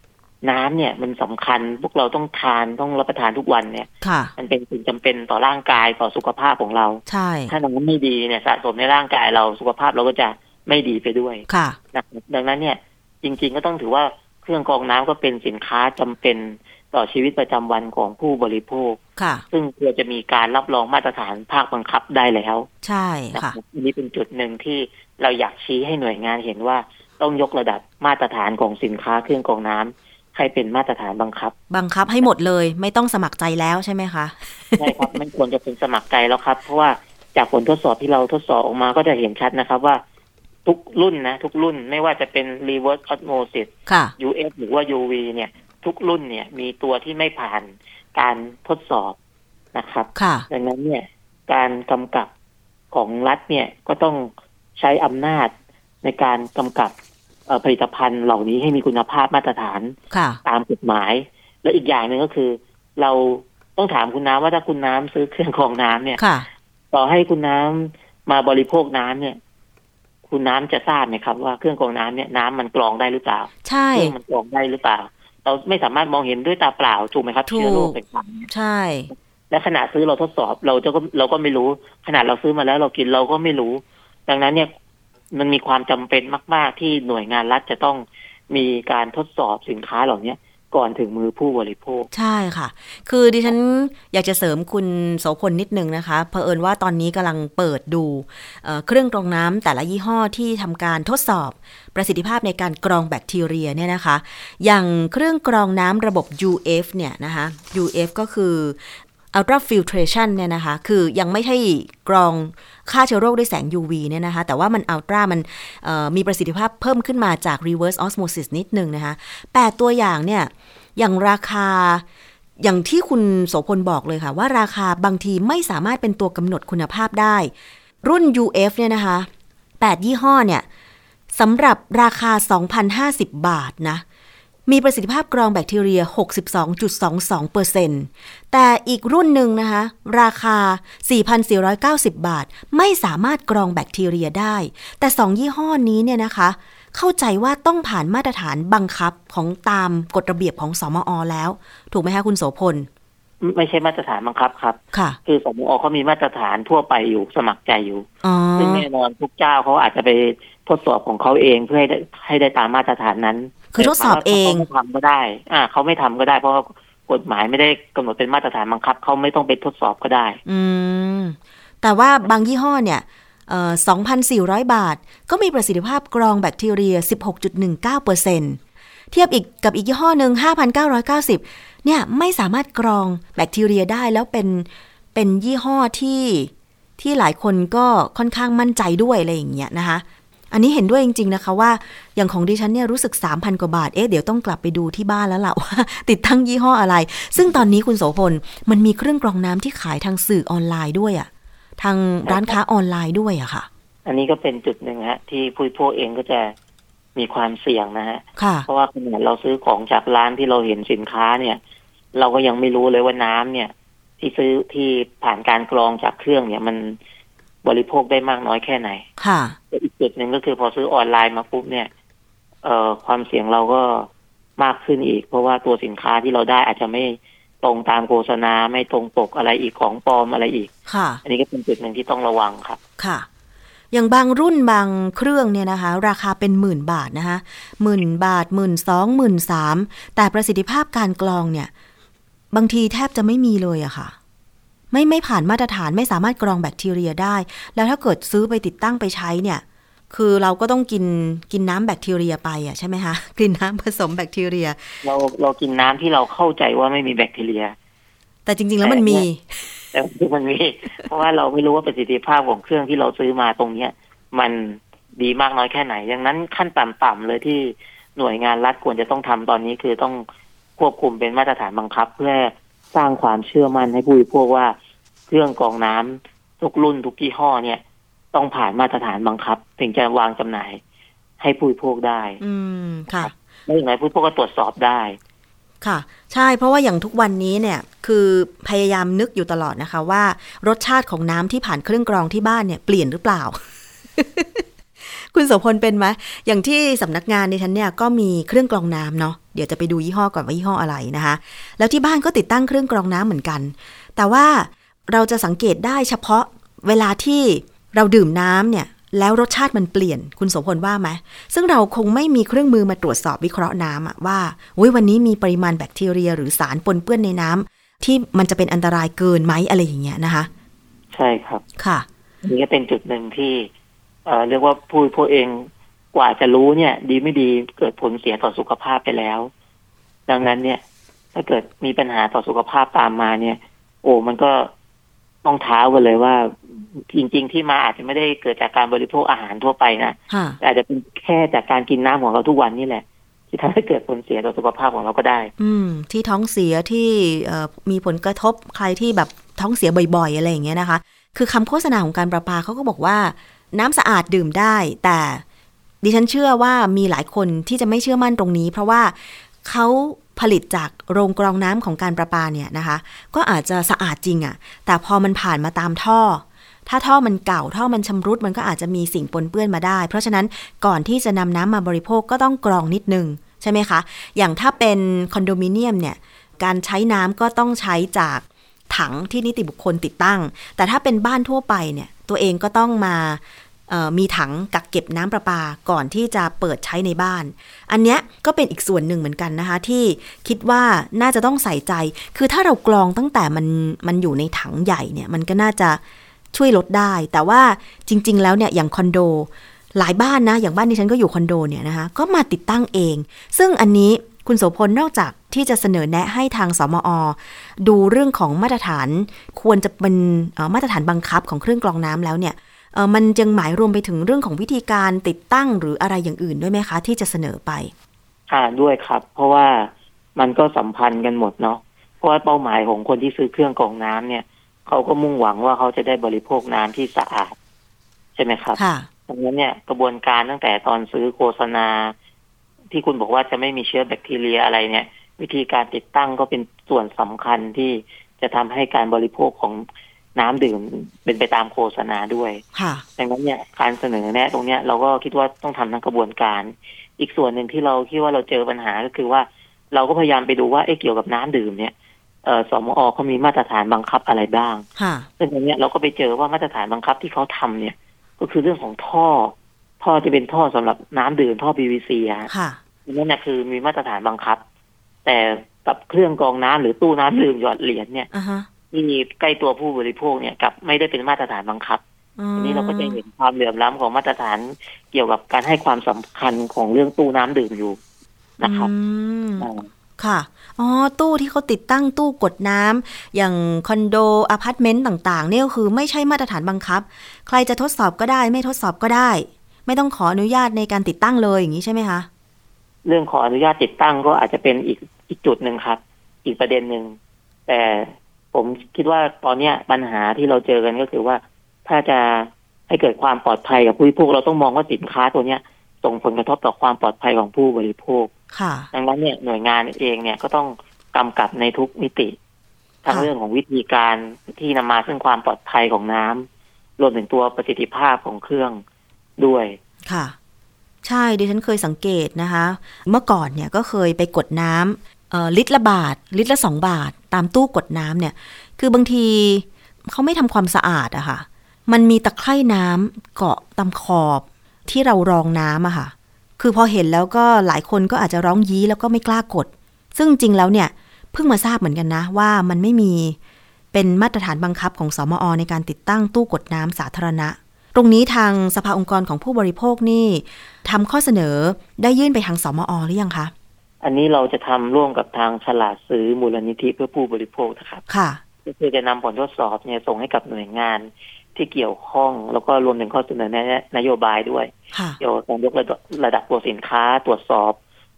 น้ำเนี่ยมันสำคัญพวกเราต้องทานต้องรับประทานทุกวันเนี่ยค่ะมันเป็นสิ่งจำเป็นต่อร่างกายต่อสุขภาพของเราใช่ถ้าน้ำไม่ดีเนี่ยสะสมในร่างกายเราสุขภาพเราก็จะไม่ดีไปด้วยค่ะนะครับดังนั้นเนี่ยจริง ๆ ก็ต้องถือว่า เครื่องกรองน้ำก็เป็นสินค้าจำเป็นต่อชีวิตประจำวันของผู้บริโภค ค่ะ ซึ่งควรจะมีการรับรองมาตรฐานภาคบังคับได้แล้ว ใช่นะคค่ะรับอันนี้เป็นจุดหนึ่งที่เราอยากชี้ให้หน่วยงานเห็นว่าต้องยกระดับมาตรฐานของสินค้าเครื่องกรองน้ำให้เป็นมาตรฐานบังคับ บังคับให้หมดเลยไม่ต้องสมัครใจแล้วใช่ไหมคะใช่ครับไม่ควรจะเป็นสมัครใจแล้วครับ เพราะว่าจากผลทดสอบที่เราทดสอบออกมาก็จะเห็นชัดนะครับว่า ทุกรุ่นนะ ทุกรุ่นไม่ว่าจะเป็น reverse osmosis ค่ะ UF หรือว่า UV เนี่ย ทุกรุ่นเนี่ย มีตัวที่ไม่ผ่านการทดสอบนะครับค่ะดังนั้นเนี่ย การกำกับของรัฐเนี่ยก็ต้องใช้อำนาจในการกำกับเอ่อผลิตภัณฑ์เหล่านี้ให้มีคุณภาพมาตรฐานค่ะตามกฎหมาย และอีกอย่างหนึ่งก็คือ เราต้องถามคุณน้ำว่าถ้าคุณน้ำซื้อเครื่องกรองน้ำเนี่ยค่ะต่อให้คุณน้ำมาบริโภคน้ำเนี่ย คุณน้ำจะทราบไหมครับว่าเครื่องกรองน้ำเนี่ยน้ำมันกรองได้หรือเปล่า ใช่เครื่องมันกรองได้หรือเปล่า เราไม่สามารถมองเห็นด้วยตาเปล่าถูกไหมครับถูกเชื้อโรคต่างๆเนี่ยใช่ และขณะซื้อเราทดสอบเราจะก็เราก็ไม่รู้ ขนาดเราซื้อมาแล้วเรากินเราก็ไม่รู้ ดังนั้นเนี่ยมันมีความจำเป็นมาก ๆ ที่หน่วยงานรัฐจะต้องมีการทดสอบสินค้าเหล่าเนี้ย ก่อนถึงมือผู้บริโภค ใช่ค่ะ คือดิฉันอยากจะเสริมคุณโสพลนิดนึงนะคะเผอิญว่าตอนนี้กำลังเปิดดูเเครื่องกรองน้ำแต่ละยี่ห้อที่ทำการทดสอบประสิทธิภาพในการกรองแบคทีเรียเนี่ยนะคะ อย่างเครื่องกรองน้ำระบบ UF เนี่ยนะคะ UF ก็คือ ultra filtration เนี่ยนะคะ คือยังไม่ใช่กรองฆ่าเชื้อโรคด้วยแสง UV เนี่ยนะคะ แต่ว่ามัน ultra มันมีประสิทธิภาพเพิ่มขึ้นมาจาก reverse osmosis นิดนึงนะคะแปดตัวอย่างเนี่ย อย่างราคาอย่างที่คุณโสพลบอกเลยค่ะ ว่าราคาบางทีไม่สามารถเป็นตัวกำหนดคุณภาพได้ รุ่น UF เนี่ยนะคะ 8 ยี่ห้อเนี่ยสำหรับราคา 2,050 บาทนะ มีประสิทธิภาพกรองแบคทีเรีย 62.22%แต่อีกรุ่นหนึ่งนะคะ ราคา 4,490 บาท ไม่สามารถกรองแบคทีเรียได้ แต่สองยี่ห้อนี้เนี่ยนะคะ เข้าใจว่าต้องผ่านมาตรฐานบังคับของตามกฎระเบียบของสมอแล้ว ถูกไหมคะคุณโสพลไม่ใช่มาตรฐานบังคับครับค่ะคือสมอเขามีมาตรฐานทั่วไปอยู่สมัครใจอยู่ ซึ่งแน่นอนทุกเจ้าเขาอาจจะไป ทดสอบของเขาเองเพื่อให้ได้ให้ได้ตามมาตรฐานนั้น คือทดสอบเองเขาไม่ทำก็ได้ อ่าเขาไม่ทำก็ได้ เพราะกฎหมายไม่ได้กำหนดเป็นมาตรฐานบังคับเขาไม่ต้องไปทดสอบก็ได้ อืมแต่ว่าบางยี่ห้อเนี่ยเอ่อ2,400 บาท ก็มีประสิทธิภาพกรองแบคทีเรีย 16.19%เทียบอีกกับอีกยี่ห้อหนึ่ง5,990 เนี่ยไม่สามารถกรองแบคทีเรียได้แล้วเป็นเป็นยี่ห้อที่ที่หลายคนก็ค่อนข้างมั่นใจด้วยอะไรอย่างเงี้ยนะคะ อันนี้เห็นด้วยจริง ๆ นะคะว่าอย่างของดิฉันเนี่ยรู้สึก 3,000 กว่าบาท เอ๊ะเดี๋ยวต้องกลับไปดูที่บ้านแล้วล่ะว่า ติดตั้งยี่ห้ออะไร ซึ่งตอนนี้คุณโสพลมันมีเครื่องกรองน้ำที่ขายทางสื่อออนไลน์ด้วยอะทางร้านค้าออนไลน์ด้วยอะค่ะ อันนี้ก็เป็นจุดหนึ่งฮะ ที่ผู้พวกเองก็จะมีความเสี่ยงนะฮะค่ะเพราะว่าขนาดเราซื้อของจากร้านที่เราเห็นสินค้าเนี่ย เราก็ยังไม่รู้เลยว่าน้ำเนี่ย ที่ซื้อที่ผ่านการกรองจากเครื่องเนี่ยมัน บริโภคได้มากน้อยแค่ไหน ค่ะอีกจุดหนึ่งก็คือพอซื้อออนไลน์มาปุ๊บเนี่ยเอ่อความเสี่ยงเราก็มากขึ้นอีก เพราะว่าตัวสินค้าที่เราได้อาจจะไม่ตรงตามโฆษณาไม่ตรงปกอะไรอีกของปลอมอะไรอีก ค่ะ อันนี้ก็เป็นจุดหนึ่งที่ต้องระวังครับ ค่ะ อย่างบางรุ่นบางเครื่องเนี่ยนะคะ ราคาเป็นหมื่นบาทนะคะหมื่นบาทหมื่นสองหมื่นสามแต่ประสิทธิภาพการกรองเนี่ย บางทีแทบจะไม่มีเลยอะค่ะ ไม่ไม่ผ่านมาตรฐานไม่สามารถกรองแบคทีเรียได้ แล้วถ้าเกิดซื้อไปติดตั้งไปใช้เนี่ย คือเราก็ต้องกินกินน้ำแบคทีเรียไปอะใช่ไหมคะกินน้ำผสมแบคทีเรีย เราเรากินน้ำที่เราเข้าใจว่าไม่มีแบคทีเรีย แต่จริง ๆ แล้วมันมีแต่ที่มันมี เพราะว่าเราไม่รู้ว่าประสิทธิภาพของเครื่องที่เราซื้อมาตรงเนี้ย มันดีมากน้อยแค่ไหนดังนั้นขั้นต่ำๆเลยที่หน่วยงานรัฐควรจะต้องทำตอนนี้คือต้องควบคุมเป็นมาตรฐานบังคับ เพื่อสร้างความเชื่อมั่นให้ผู้บริโภคว่า เครื่องกรองน้ำทุกรุ่นทุกยี่ห้อเนี่ย ต้องผ่านมาตรฐานบังคับ ถึงจะวางจำหน่ายให้ผู้บริโภคได้ อืมค่ะไม่อย่างไรผู้บริโภคก็ตรวจสอบได้ ค่ะ ใช่เพราะว่าอย่างทุกวันนี้เนี่ย คือพยายามนึกอยู่ตลอดนะคะ ว่ารสชาติของน้ำที่ผ่านเครื่องกรองที่บ้านเนี่ยเปลี่ยนหรือเปล่า คุณโสพลเป็นไหมอย่างที่สำนักงานในฉันเนี่ยก็มีเครื่องกรองน้ำเนาะเดี๋ยวจะไปดูยี่ห้อก่อนว่ายี่ห้ออะไรนะคะ แล้วที่บ้านก็ติดตั้งเครื่องกรองน้ำเหมือนกัน แต่ว่า เราจะสังเกตได้เฉพาะเวลาที่เราดื่มน้ำเนี่ยแล้วรสชาติมันเปลี่ยนคุณโสพลว่าไหมซึ่งเราคงไม่มีเครื่องมือมาตรวจสอบวิเคราะห์น้ำอะว่าอุ้ยวันนี้มีปริมาณแบคทีเรีย หรือสารปนเปื้อนในน้ำที่มันจะเป็นอันตรายเกินไหมอะไรอย่างเงี้ยนะคะ ใช่ครับค่ะนี่ก็เป็นจุดหนึ่งที่เอ่อเรียกว่าผู้บริโภคเองกว่าจะรู้เนี่ย ดีไม่ดีเกิดผลเสียต่อสุขภาพไปแล้ว ดังนั้นเนี่ย ถ้าเกิดมีปัญหาต่อสุขภาพตามมาเนี่ย โอ้มันก็ ต้องเท้ากันเลยว่า จริง ๆ ที่มาอาจจะไม่ได้เกิดจากการบริโภคอาหารทั่วไปนะค่ะแต่อาจจะเป็นแค่จากการกินน้ำของเราทุกวันนี่แหละที่ทำให้เกิดผลเสียต่อสุขภาพของเราก็ได้ อืม ที่ท้องเสียที่เอ่อมีผลกระทบใครที่แบบท้องเสียบ่อย ๆ อะไรอย่างเงี้ยนะคะ คือคำโฆษณาของการประปาเขาก็บอกว่า น้ำสะอาดดื่มได้ แต่ดิฉันเชื่อว่ามีหลายคนที่จะไม่เชื่อมั่นตรงนี้ เพราะว่าเขา ผลิตจากโรงกรองน้ำของการประปาเนี่ยนะคะ ก็อาจจะสะอาดจริงอะแต่พอมันผ่านมาตามท่อ ถ้าท่อมันเก่าท่อมันชำรุดมันก็อาจจะมีสิ่งปนเปื้อนมาได้ เพราะฉะนั้นก่อนที่จะนำน้ำมาบริโภคก็ต้องกรองนิดนึงใช่ไหมคะ อย่างถ้าเป็นคอนโดมิเนียมเนี่ย การใช้น้ำก็ต้องใช้จากถังที่นิติบุคคลติดตั้ง แต่ถ้าเป็นบ้านทั่วไปเนี่ย ตัวเองก็ต้องมา มีถังกักเก็บน้ำประปาก่อนที่จะเปิดใช้ในบ้าน อันเนี้ยก็เป็นอีกส่วนหนึ่งเหมือนกันนะคะ ที่คิดว่าน่าจะต้องใส่ใจ คือถ้าเรากรองตั้งแต่มันมันอยู่ในถังใหญ่เนี่ยมันก็น่าจะช่วยลดได้ แต่ว่าจริง ๆ แล้วเนี่ยอย่างคอนโด หลายบ้านนะ อย่างบ้านที่ฉันก็อยู่คอนโดเนี่ยนะคะก็มาติดตั้งเอง ซึ่งอันนี้คุณโสพลนอกจากที่จะเสนอแนะให้ทางสมอ ดูเรื่องของมาตรฐาน ควรจะเป็นมาตรฐานบังคับของเครื่องกรองน้ำแล้วเนี่ย มันยังหมายรวมไปถึงเรื่องของวิธีการติดตั้งหรืออะไรอย่างอื่นด้วยไหมคะ ที่จะเสนอไป อ่าด้วยครับ เพราะว่ามันก็สัมพันธ์กันหมดเนาะเพราะว่าเป้าหมายของคนที่ซื้อเครื่องกรองน้ำเนี่ยเขาก็มุ่งหวังว่าเขาจะได้บริโภคน้ำที่สะอาด ใช่ไหมครับค่ะดังนั้นเนี่ยกระบวนการตั้งแต่ตอนซื้อโฆษณา ที่คุณบอกว่าจะไม่มีเชื้อแบคทีเรียอะไรเนี่ย วิธีการติดตั้งก็เป็นส่วนสำคัญที่จะทำให้การบริโภคของ น้ำดื่มเป็นไปตามโฆษณาด้วยดังนั้นเนี่ยการเสนอแนะตรงเนี้ยเราก็คิดว่าต้องทำทั้งกระบวนการ อีกส่วนหนึ่งที่เราคิดว่าเราเจอปัญหาก็คือว่า เราก็พยายามไปดูว่าเอ๊ะเกี่ยวกับน้ำดื่มเนี่ยเออสมอเขามีมาตรฐานบังคับอะไรบ้างซึ่งตรงนี้เราก็ไปเจอว่ามาตรฐานบังคับที่เขาทำเนี่ย ก็คือเรื่องของท่อ ท่อจะเป็นท่อสำหรับน้ำดื่มท่อ PVC ค่ะนั่นนะคือมีมาตรฐานบังคับ แต่กับเครื่องกรองน้ำหรือตู้น้ำดื่มหยอดเหรียญเนี่ย ที่ใกล้ตัวผู้บริโภคเนี่ยกับไม่ได้เป็นมาตรฐานบังคับอันนี้เราก็จะเห็นความเหลื่อมล้ำของมาตรฐานเกี่ยวกับการให้ความสำคัญของเรื่องตู้น้ำดื่มอยู่นะครับค่ะ อ๋อ ตู้ที่เขาติดตั้งตู้กดน้ำอย่างคอนโดอพาร์ตเมนต์ต่างๆ เนี่ยก็คือไม่ใช่มาตรฐานบังคับ ใครจะทดสอบก็ได้ ไม่ทดสอบก็ได้ ไม่ต้องขออนุญาตในการติดตั้งเลยอย่างนี้ใช่ไหมคะ เรื่องขออนุญาตติดตั้งก็อาจจะเป็นอีกอีกจุดหนึ่งครับ อีกประเด็นหนึ่งแต่ ผมคิดว่าตอนเนี้ยปัญหาที่เราเจอกันก็คือว่า ถ้าจะให้เกิดความปลอดภัยกับผู้บริโภคเราต้องมองว่าสินค้าตัวเนี้ยส่งผลกระทบต่อความปลอดภัยของผู้บริโภคดังนั้นเนี่ยหน่วยงานเองเนี่ยก็ต้องกำกับในทุกมิติทั้งเรื่องของวิธีการที่นำมาซึ่งความปลอดภัยของน้ำรวมถึงตัวประสิทธิภาพของเครื่องด้วยค่ะ ใช่ดิฉันเคยสังเกตนะคะ เมื่อก่อนเนี่ยก็เคยไปกดน้ำลิตรละบาท ลิตรละสองบาท ตามตู้กดน้ำเนี่ย คือบางทีเขาไม่ทำความสะอาดอะค่ะ มันมีตะไคร่น้ำเกาะตามขอบที่เรารองน้ำอะค่ะ คือพอเห็นแล้วก็หลายคนก็อาจจะร้องยี้แล้วก็ไม่กล้ากด ซึ่งจริงแล้วเนี่ยเพิ่งมาทราบเหมือนกันนะ ว่ามันไม่มีเป็นมาตรฐานบังคับของสอมอในการติดตั้งตู้กดน้ำสาธารณะ ตรงนี้ทางสภาองค์กรของผู้บริโภคนี่ทำข้อเสนอได้ยื่นไปทางสมอหรือยังคะ อันนี้เราจะทำร่วมกับทางฉลาดซื้อมูลนิธิเพื่อผู้บริโภคนะครับ ค่ะก็คือจะนำผลทดสอบเนี่ยส่งให้กับหน่วยงานที่เกี่ยวข้องแล้วก็รวมถึงข้อเสนอแนะนโยบายด้วยเกี่ยวกับการยกระดับระดับตัวสินค้า ตรวจสอบ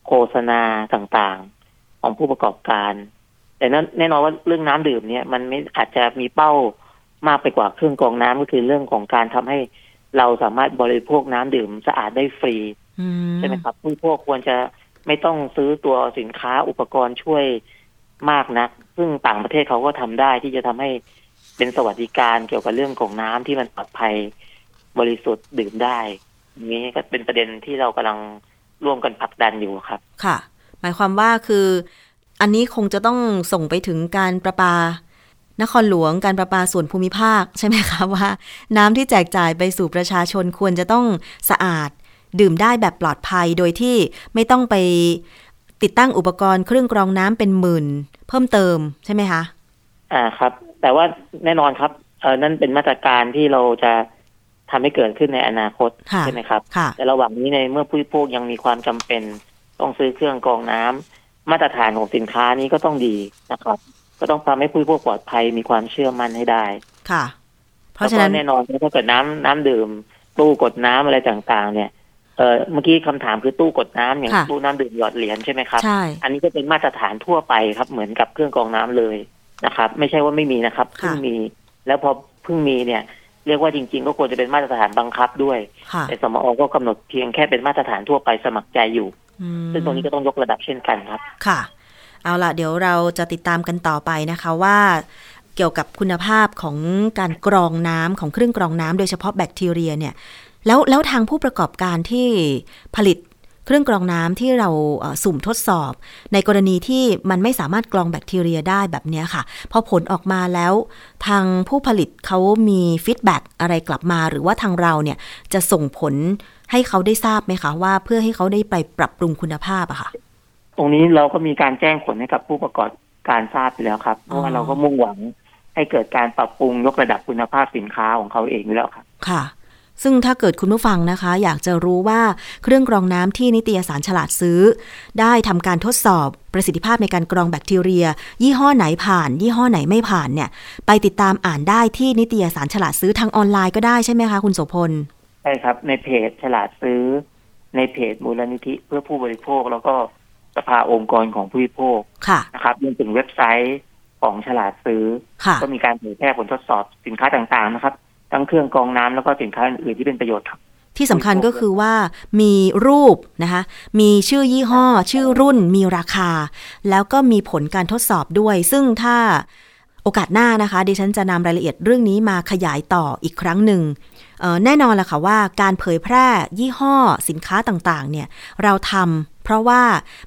โฆษณาต่างๆ ของผู้ประกอบการ แต่นั้นแน่นอนว่าเรื่องน้ำดื่มเนี่ย มันไม่อาจจะมีเป้ามากไปกว่าเครื่องกรองน้ำก็คือเรื่องของการทำให้เราสามารถบริโภคน้ำดื่มสะอาดได้ฟรีใช่ไหมครับผู้พวกควรจะ ไม่ต้องซื้อตัวสินค้าอุปกรณ์ช่วยมากนัก ซึ่งต่างประเทศเขาก็ทำได้ที่จะทำให้เป็นสวัสดิการเกี่ยวกับเรื่องของน้ำที่มันปลอดภัยบริสุทธิ์ดื่มได้ นี้ก็เป็นประเด็นที่เรากำลังร่วมกันผลักดันอยู่ครับ ค่ะ หมายความว่าคืออันนี้คงจะต้องส่งไปถึงการประปา นครหลวงการประปาส่วนภูมิภาคใช่ไหมคะว่า น้ำที่แจกจ่ายไปสู่ประชาชนควรจะต้องสะอาด ดื่มได้แบบปลอดภัยโดยที่ไม่ต้องไปติดตั้งอุปกรณ์เครื่องกรองน้ำเป็นหมื่น เพิ่มเติมใช่ไหมคะ อ่าครับ แต่ว่าแน่นอนครับเออนั่นเป็นมาตรการที่เราจะทำให้เกิดขึ้นในอนาคตใช่ไหมครับ แต่ระหว่างนี้ในเมื่อผู้บริโภคยังมีความจำเป็นต้องซื้อเครื่องกรองน้ำมาตรฐานของสินค้านี้ก็ต้องดีนะครับ ก็ต้องทำให้ผู้บริโภคปลอดภัยมีความเชื่อมั่นให้ได้ค่ะ เพราะฉะนั้นแน่นอนถ้าเกิดน้ำน้ำดื่มตู้กดน้ำอะไรต่างๆ เนี่ย เออเมื่อกี้คำถามคือตู้กดน้ำอย่างตู้น้ำดื่มหยอดเหรียญใช่ไหมครับใช่อันนี้ก็เป็นมาตรฐานทั่วไปครับ เหมือนกับเครื่องกรองน้ำเลยนะครับ ไม่ใช่ว่าไม่มีนะครับเพิ่งมี แล้วพอเพิ่งมีเนี่ย เรียกว่าจริง ๆ ก็ควรจะเป็นมาตรฐานบังคับด้วยแต่สมอก็กำหนดเพียงแค่เป็นมาตรฐานทั่วไปสมัครใจอยู่ซึ่งตรงนี้ก็ต้องยกระดับเช่นกันครับ ค่ะ เอาละเดี๋ยวเราจะติดตามกันต่อไปนะคะว่าเกี่ยวกับคุณภาพของการกรองน้ำของเครื่องกรองน้ำโดยเฉพาะแบคทีเรียเนี่ย แล้วแล้วทางผู้ประกอบการที่ผลิตเครื่องกรองน้ำที่เราสุ่มทดสอบ ในกรณีที่มันไม่สามารถกรองแบคทีเรียได้แบบนี้ค่ะ พอผลออกมาแล้ว ทางผู้ผลิตเขามีฟีดแบ็กอะไรกลับมา หรือว่าทางเราเนี่ยจะส่งผลให้เขาได้ทราบไหมคะว่าเพื่อให้เขาได้ไปปรับปรุงคุณภาพอะค่ะ ตรงนี้เราก็มีการแจ้งผลให้กับผู้ประกอบการทราบไปแล้วครับเพราะว่าเราก็มุ่งหวังให้เกิดการปรับปรุงยกระดับคุณภาพสินค้าของเขาเองแล้วครับค่ะ ซึ่งถ้าเกิดคุณผู้ฟังนะคะ อยากจะรู้ว่าเครื่องกรองน้ำที่นิตยสารฉลาดซื้อ ได้ทำการทดสอบประสิทธิภาพในการกรองแบคทีเรีย ยี่ห้อไหนผ่าน ยี่ห้อไหนไม่ผ่านเนี่ย ไปติดตามอ่านได้ที่นิตยสารฉลาดซื้อทางออนไลน์ก็ได้ใช่ไหมคะคุณโสพลใช่ครับ ในเพจฉลาดซื้อ ในเพจมูลนิธิเพื่อผู้บริโภค แล้วก็สภาองค์กรของผู้บริโภคค่ะนะครับรวมถึงเว็บไซต์ของฉลาดซื้อค่ะก็มีการเผยแพร่ผลทดสอบสินค้าต่างๆนะครับ ทั้งเครื่องกรองน้ำแล้วก็สินค้าอื่นๆที่เป็นประโยชน์ครับ ที่สำคัญก็คือว่ามีรูปนะคะมีชื่อยี่ห้อ ชื่อรุ่น มีราคา แล้วก็มีผลการทดสอบด้วย ซึ่งถ้าโอกาสหน้านะคะดิฉันจะนำรายละเอียดเรื่องนี้มาขยายต่ออีกครั้งหนึ่งเอ่อ แน่นอนแหละค่ะว่าการเผยแพร่ยี่ห้อสินค้าต่างๆเนี่ยเราทำเพราะว่า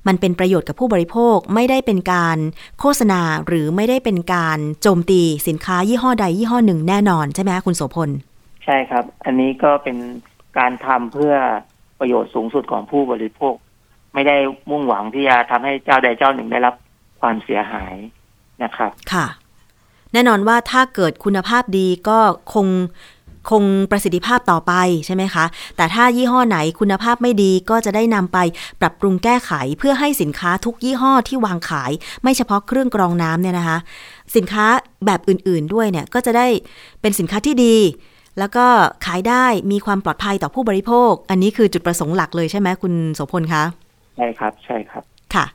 มันเป็นประโยชน์กับผู้บริโภคไม่ได้เป็นการโฆษณาหรือไม่ได้เป็นการโจมตีสินค้ายี่ห้อใดยี่ห้อหนึ่งแน่นอนใช่ไหมคะคุณโสพล ใช่ครับ อันนี้ก็เป็นการทำเพื่อประโยชน์สูงสุดของผู้บริโภค ไม่ได้มุ่งหวังที่จะทำให้เจ้าใดเจ้าหนึ่งได้รับความเสียหายนะครับ ค่ะ แน่นอนว่าถ้าเกิดคุณภาพดีก็คง คงประสิทธิภาพต่อไปใช่ไหมคะ แต่ถ้ายี่ห้อไหนคุณภาพไม่ดีก็จะได้นำไปปรับปรุงแก้ไขเพื่อให้สินค้าทุกยี่ห้อที่วางขาย ไม่เฉพาะเครื่องกรองน้ำเนี่ยนะคะ สินค้าแบบอื่นๆด้วยเนี่ยก็จะได้เป็นสินค้าที่ดีแล้วก็ขายได้มีความปลอดภัยต่อผู้บริโภค อันนี้คือจุดประสงค์หลักเลยใช่ไหมคุณโสพลคะใช่ครับใช่ครับค่ะ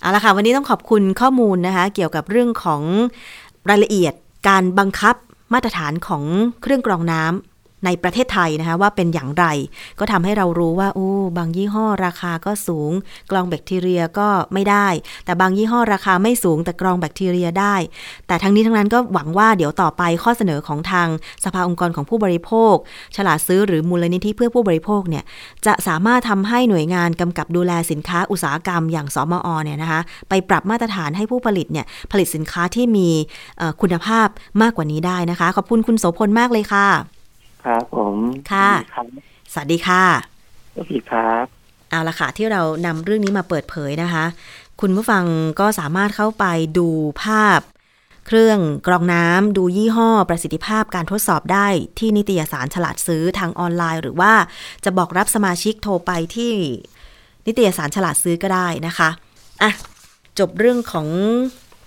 เอาละค่ะ วันนี้ต้องขอบคุณข้อมูลนะคะ เกี่ยวกับเรื่องของรายละเอียดการบังคับ มาตรฐานของเครื่องกรองน้ำ ในประเทศไทยนะคะว่าเป็นอย่างไร ก็ทำให้เรารู้ว่าโอ้บางยี่ห้อราคาก็สูง กรองแบคทีเรียก็ไม่ได้ แต่บางยี่ห้อราคาไม่สูงแต่กรองแบคทีเรียได้ แต่ทั้งนี้ทั้งนั้นก็หวังว่าเดี๋ยวต่อไปข้อเสนอของทางสภาองค์กรของผู้บริโภค ฉลาดซื้อหรือมูลนิธิเพื่อผู้บริโภคเนี่ยจะสามารถทำให้หน่วยงานกำกับดูแลสินค้าอุตสาหกรรมอย่างสมอเนี่ยนะคะไปปรับมาตรฐานให้ผู้ผลิตเนี่ยผลิตสินค้าที่มีคุณภาพมากกว่านี้ได้นะคะ ขอบคุณคุณโสพลมากเลยค่ะ ครับผมค่ะสวัสดีครับสวัสดีค่ะสวัสดีครับเอาละค่ะที่เรานำเรื่องนี้มาเปิดเผยนะคะ คุณผู้ฟังก็สามารถเข้าไปดูภาพ เครื่องกรองน้ำดูยี่ห้อประสิทธิภาพการทดสอบได้ที่นิตยสารฉลาดซื้อทางออนไลน์ หรือว่าจะบอกรับสมาชิกโทรไปที่นิตยสารฉลาดซื้อก็ได้นะคะอะจบเรื่องของ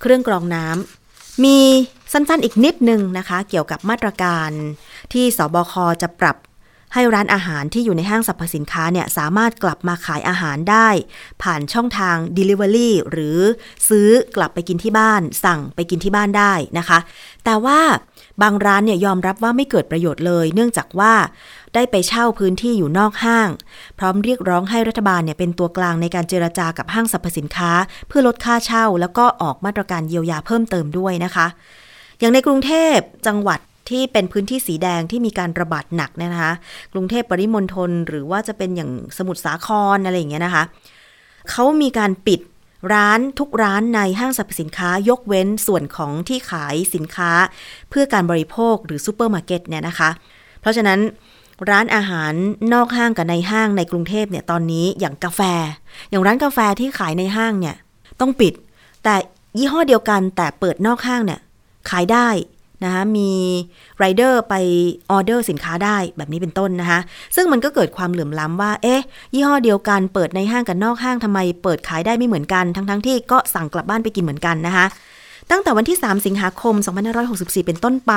เครื่องกรองน้ำมีสั้นๆอีกนิดนึงนะคะ เกี่ยวกับมาตรการ ที่สบคจะปรับให้ร้านอาหารที่อยู่ในห้างสรรพสินค้าเนี่ยสามารถกลับมาขายอาหารได้ ผ่านช่องทาง Delivery หรือซื้อกลับไปกินที่บ้าน สั่งไปกินที่บ้านได้นะคะ แต่ว่าบางร้านเนี่ยยอมรับว่าไม่เกิดประโยชน์เลย เนื่องจากว่าได้ไปเช่าพื้นที่อยู่นอกห้าง พร้อมเรียกร้องให้รัฐบาลเนี่ยเป็นตัวกลางในการเจรจากับห้างสรรพสินค้า เพื่อลดค่าเช่า แล้วก็ออกมาตรการเยียวยาเพิ่มเติมด้วยนะคะ อย่างในกรุงเทพจังหวัด ที่เป็นพื้นที่สีแดงที่มีการระบาดหนักเนี่ยนะคะกรุงเทพปริมณฑลหรือว่าจะเป็นอย่างสมุทรสาครอะไรอย่างเงี้ยนะคะเขามีการปิดร้านทุกร้านในห้างสรรพสินค้ายกเว้นส่วนของที่ขายสินค้า เพื่อการบริโภคหรือซูเปอร์มาร์เก็ตเนี่ยนะคะ เพราะฉะนั้นร้านอาหารนอกห้างกับในห้างในกรุงเทพเนี่ยตอนนี้อย่างกาแฟ อย่างร้านกาแฟที่ขายในห้างเนี่ยต้องปิด แต่ยี่ห้อเดียวกันแต่เปิดนอกห้างเนี่ยขายได้ นะคะมีไรเดอร์ไปออเดอร์สินค้าได้แบบนี้เป็นต้นนะคะซึ่งมันก็เกิดความเหลื่อมล้ำว่า เอ๊ะ ยี่ห้อเดียวกันเปิดในห้างกับนอกห้างทำไมเปิดขายได้ไม่เหมือนกัน ทั้งๆทที่ก็สั่งกลับบ้านไปกินเหมือนกันนะคะตั้งแต่วันที่ 3 สิงหาคม 2564 เป็นต้นไป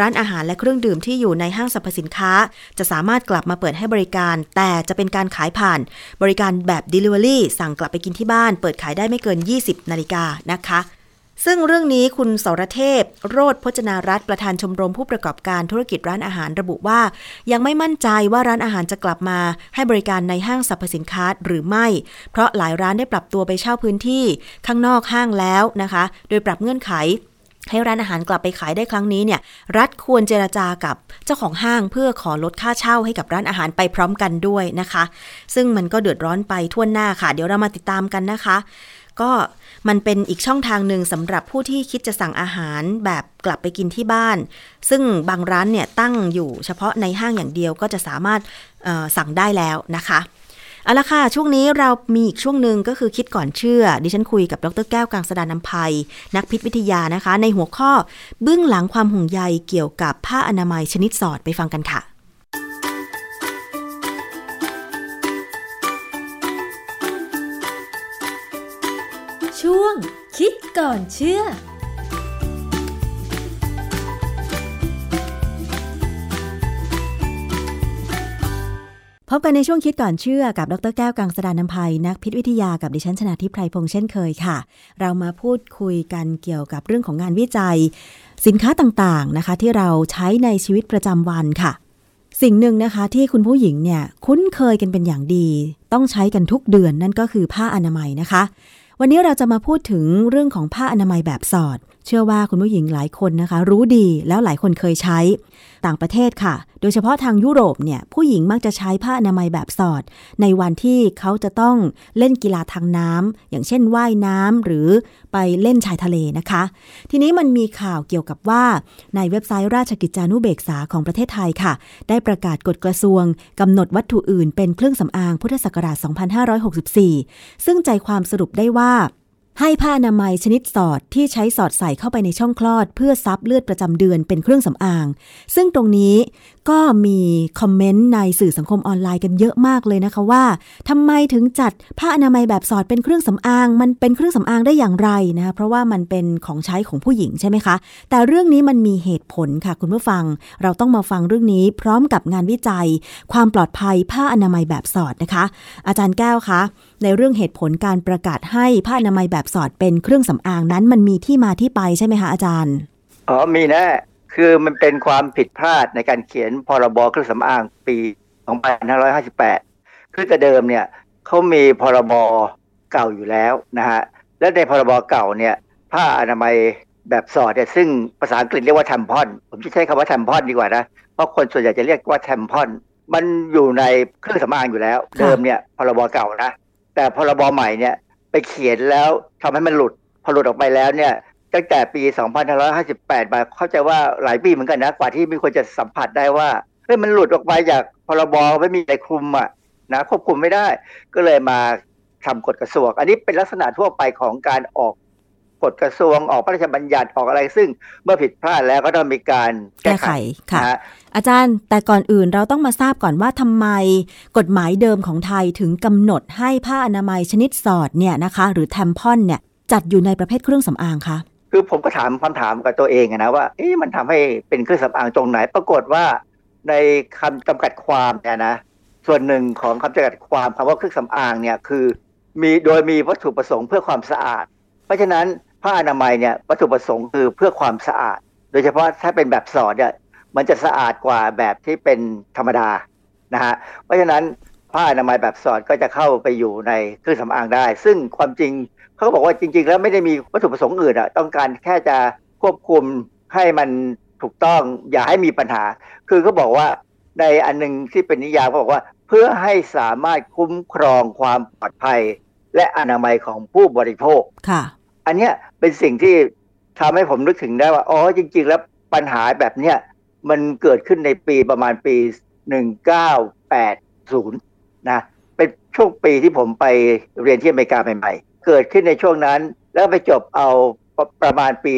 ร้านอาหารและเครื่องดื่มที่อยู่ในห้างสรรพสินค้า จะสามารถกลับมาเปิดให้บริการ แต่จะเป็นการขายผ่าน บริการแบบ Delivery สั่งกลับไปกินที่บ้าน เปิดขายได้ไม่เกิน 20 นาฬิกานะคะ ซึ่งเรื่องนี้คุณสรเทพ โรธพจนารัตน์ประธานชมรมผู้ประกอบการธุรกิจร้านอาหารระบุว่า ยังไม่มั่นใจว่าร้านอาหารจะกลับมา ให้บริการในห้างสรรพสินค้าหรือไม่ เพราะหลายร้านได้ปรับตัวไปเช่าพื้นที่ ข้างนอกห้างแล้วนะคะ โดยปรับเงื่อนไขให้ร้านอาหารกลับไปขายได้ครั้งนี้เนี่ย รัฐควรเจรจากับเจ้าของห้างเพื่อขอลดค่าเช่าให้กับร้านอาหารไปพร้อมกันด้วยนะคะ ซึ่งมันก็เดือดร้อนไปทั่วหน้าค่ะ เดี๋ยวเรามาติดตามกันนะคะ ก็มันเป็นอีกช่องทางหนึ่งสำหรับผู้ที่คิดจะสั่งอาหารแบบกลับไปกินที่บ้าน ซึ่งบางร้านเนี่ยตั้งอยู่เฉพาะในห้างอย่างเดียวก็จะสามารถสั่งได้แล้วนะคะเอาละค่ะ ช่วงนี้เรามีอีกช่วงหนึ่งก็คือคิดก่อนเชื่อ ดิฉันคุยกับดรแก้วกังสดานนภัย นักพิษวิทยานะคะ ในหัวข้อเบื้องหลังความห่วงใยเกี่ยวกับผ้าอนามัยชนิดสอดไปฟังกันค่ะ ช่วง คิดก่อนเชื่อพบกันในช่วงคิดก่อนเชื่อกับดรแก้วกังสดานนภัยนักพิษวิทยากับดิฉันชนะทิพไพรพงษ์เช่นเคยค่ะ เรามาพูดคุยกันเกี่ยวกับเรื่องของงานวิจัย สินค้าต่างๆนะคะ ที่เราใช้ในชีวิตประจำวันค่ะ สิ่งหนึ่งนะคะที่คุณผู้หญิงเนี่ยคุ้นเคยกันเป็นอย่างดี ต้องใช้กันทุกเดือนนั่นก็คือผ้าอนามัยนะคะ วันนี้เราจะมาพูดถึงเรื่องของผ้าอนามัยแบบสอด เชื่อว่าคุณผู้หญิงหลายคนนะคะ รู้ดีแล้วหลายคนเคยใช้ต่างประเทศค่ะ โดยเฉพาะทางยุโรปเนี่ยผู้หญิงมักจะใช้ผ้าอนามัยแบบสอด ในวันที่เขาจะต้องเล่นกีฬาทางน้ำอย่างเช่นว่ายน้ำหรือไปเล่นชายทะเลนะคะ ทีนี้มันมีข่าวเกี่ยวกับว่า ในเว็บไซต์ราชกิจจานุเบกษาของประเทศไทยค่ะ ได้ประกาศกฎกระทรวงกำหนดวัตถุอื่นเป็นเครื่องสำอางพุทธศักราช 2564 ซึ่งใจความสรุปได้ว่า ให้ผ้าอนามัยชนิดสอดที่ใช้สอดใส่เข้าไปในช่องคลอด เพื่อซับเลือดประจำเดือนเป็นเครื่องสำอาง ซึ่งตรงนี้ก็มีคอมเมนต์ในสื่อสังคมออนไลน์กันเยอะมากเลยนะคะว่าทำไมถึงจัดผ้าอนามัยแบบสอดเป็นเครื่องสำอาง มันเป็นเครื่องสำอางได้อย่างไรนะคะเพราะว่ามันเป็นของใช้ของผู้หญิงใช่ไหมคะ แต่เรื่องนี้มันมีเหตุผลค่ะคุณผู้ฟัง เราต้องมาฟังเรื่องนี้ พร้อมกับงานวิจัย ความปลอดภัยผ้าอนามัยแบบสอดนะคะ อาจารย์แก้วคะ ในเรื่องเหตุผลการประกาศให้ผ้าอนามัยแบบสอดเป็นเครื่องสำอางนั้น มันมีที่มาที่ไปใช่ไหมคะอาจารย์อ๋อมีแน่คือมันเป็นความผิดพลาดในการเขียนพรบเครื่องสำอางปี2558 คือแต่เดิมเนี่ยเขามีพรบเก่าอยู่แล้วนะฮะและในพรบเก่าเนี่ยผ้าอนามัยแบบสอดเนี่ยซึ่งภาษาอังกฤษเรียกว่าแทมพอน ผมจะใช้คำว่าแทมพอนดีกว่านะ เพราะคนส่วนใหญ่จะเรียกว่าแทมพอน มันอยู่ในเครื่องสำอางอยู่แล้ว เดิมเนี่ยพรบเก่านะ แต่พรบใหม่เนี่ยไปเขียนแล้วทำให้มันหลุด พอหลุดออกไปแล้วเนี่ยตั้งแต่ปี 2558 มาเข้าใจว่าหลายปีเหมือนกันนะกว่าที่มีคนจะสัมผัสได้ว่าเฮ้ยมันหลุดออกไปจากพรบไม่มีอะไรคลุมอะนะควบคุมไม่ได้ ก็เลยมาทำกฎกระทรวง อันนี้เป็นลักษณะทั่วไปของการออกกฎกระทรวงออกพระราชบัญญัติออกอะไรซึ่งเมื่อผิดพลาดแล้วก็ต้องมีการแก้ไขค่ะ อาจารย์ แต่ก่อนอื่นเราต้องมาทราบก่อนว่าทำไม กฎหมายเดิมของไทยถึงกำหนดให้ผ้าอนามัยชนิดสอดเนี่ยนะคะ หรือแทมพอนเนี่ยจัดอยู่ในประเภทเครื่องสำอางคะคือผมก็ถามคำถามกับตัวเองนะว่าเอ๊ะมันทำให้เป็นเครื่องสำอางตรงไหน ปรากฏว่า ในคำจำกัดความเนี่ยนะ ส่วนหนึ่งของคำจำกัดความคำว่าเครื่องสำอางเนี่ยคือ มีโดยมีวัตถุประสงค์เพื่อความสะอาด เพราะฉะนั้นผ้าอนามัยเนี่ยวัตถุประสงค์คือเพื่อความสะอาด โดยเฉพาะถ้าเป็นแบบสอดเนี่ย มันจะสะอาดกว่าแบบที่เป็นธรรมดานะฮะเพราะฉะนั้นผ้าอนามัยแบบสอดก็จะเข้าไปอยู่ในเครื่องสำอางได้ ซึ่งความจริงเขาบอกว่าจริง ๆ แล้วไม่ได้มีวัตถุประสงค์อื่นอะต้องการแค่จะควบคุมให้มันถูกต้องอย่าให้มีปัญหา คือเขาบอกว่าในอันนึงที่เป็นนิยามเขาบอกว่า เพื่อให้สามารถคุ้มครองความปลอดภัย และอนามัยของผู้บริโภคค่ะ อันนี้เป็นสิ่งที่ทำให้ผมนึกถึงได้ว่าอ๋อจริง ๆ แล้วปัญหาแบบเนี้ย มันเกิดขึ้นในปีประมาณปี 1980 นะ เป็นช่วงปีที่ผมไปเรียนที่อเมริกาใหม่เกิดขึ้นในช่วงนั้น แล้วไปจบเอาประมาณปี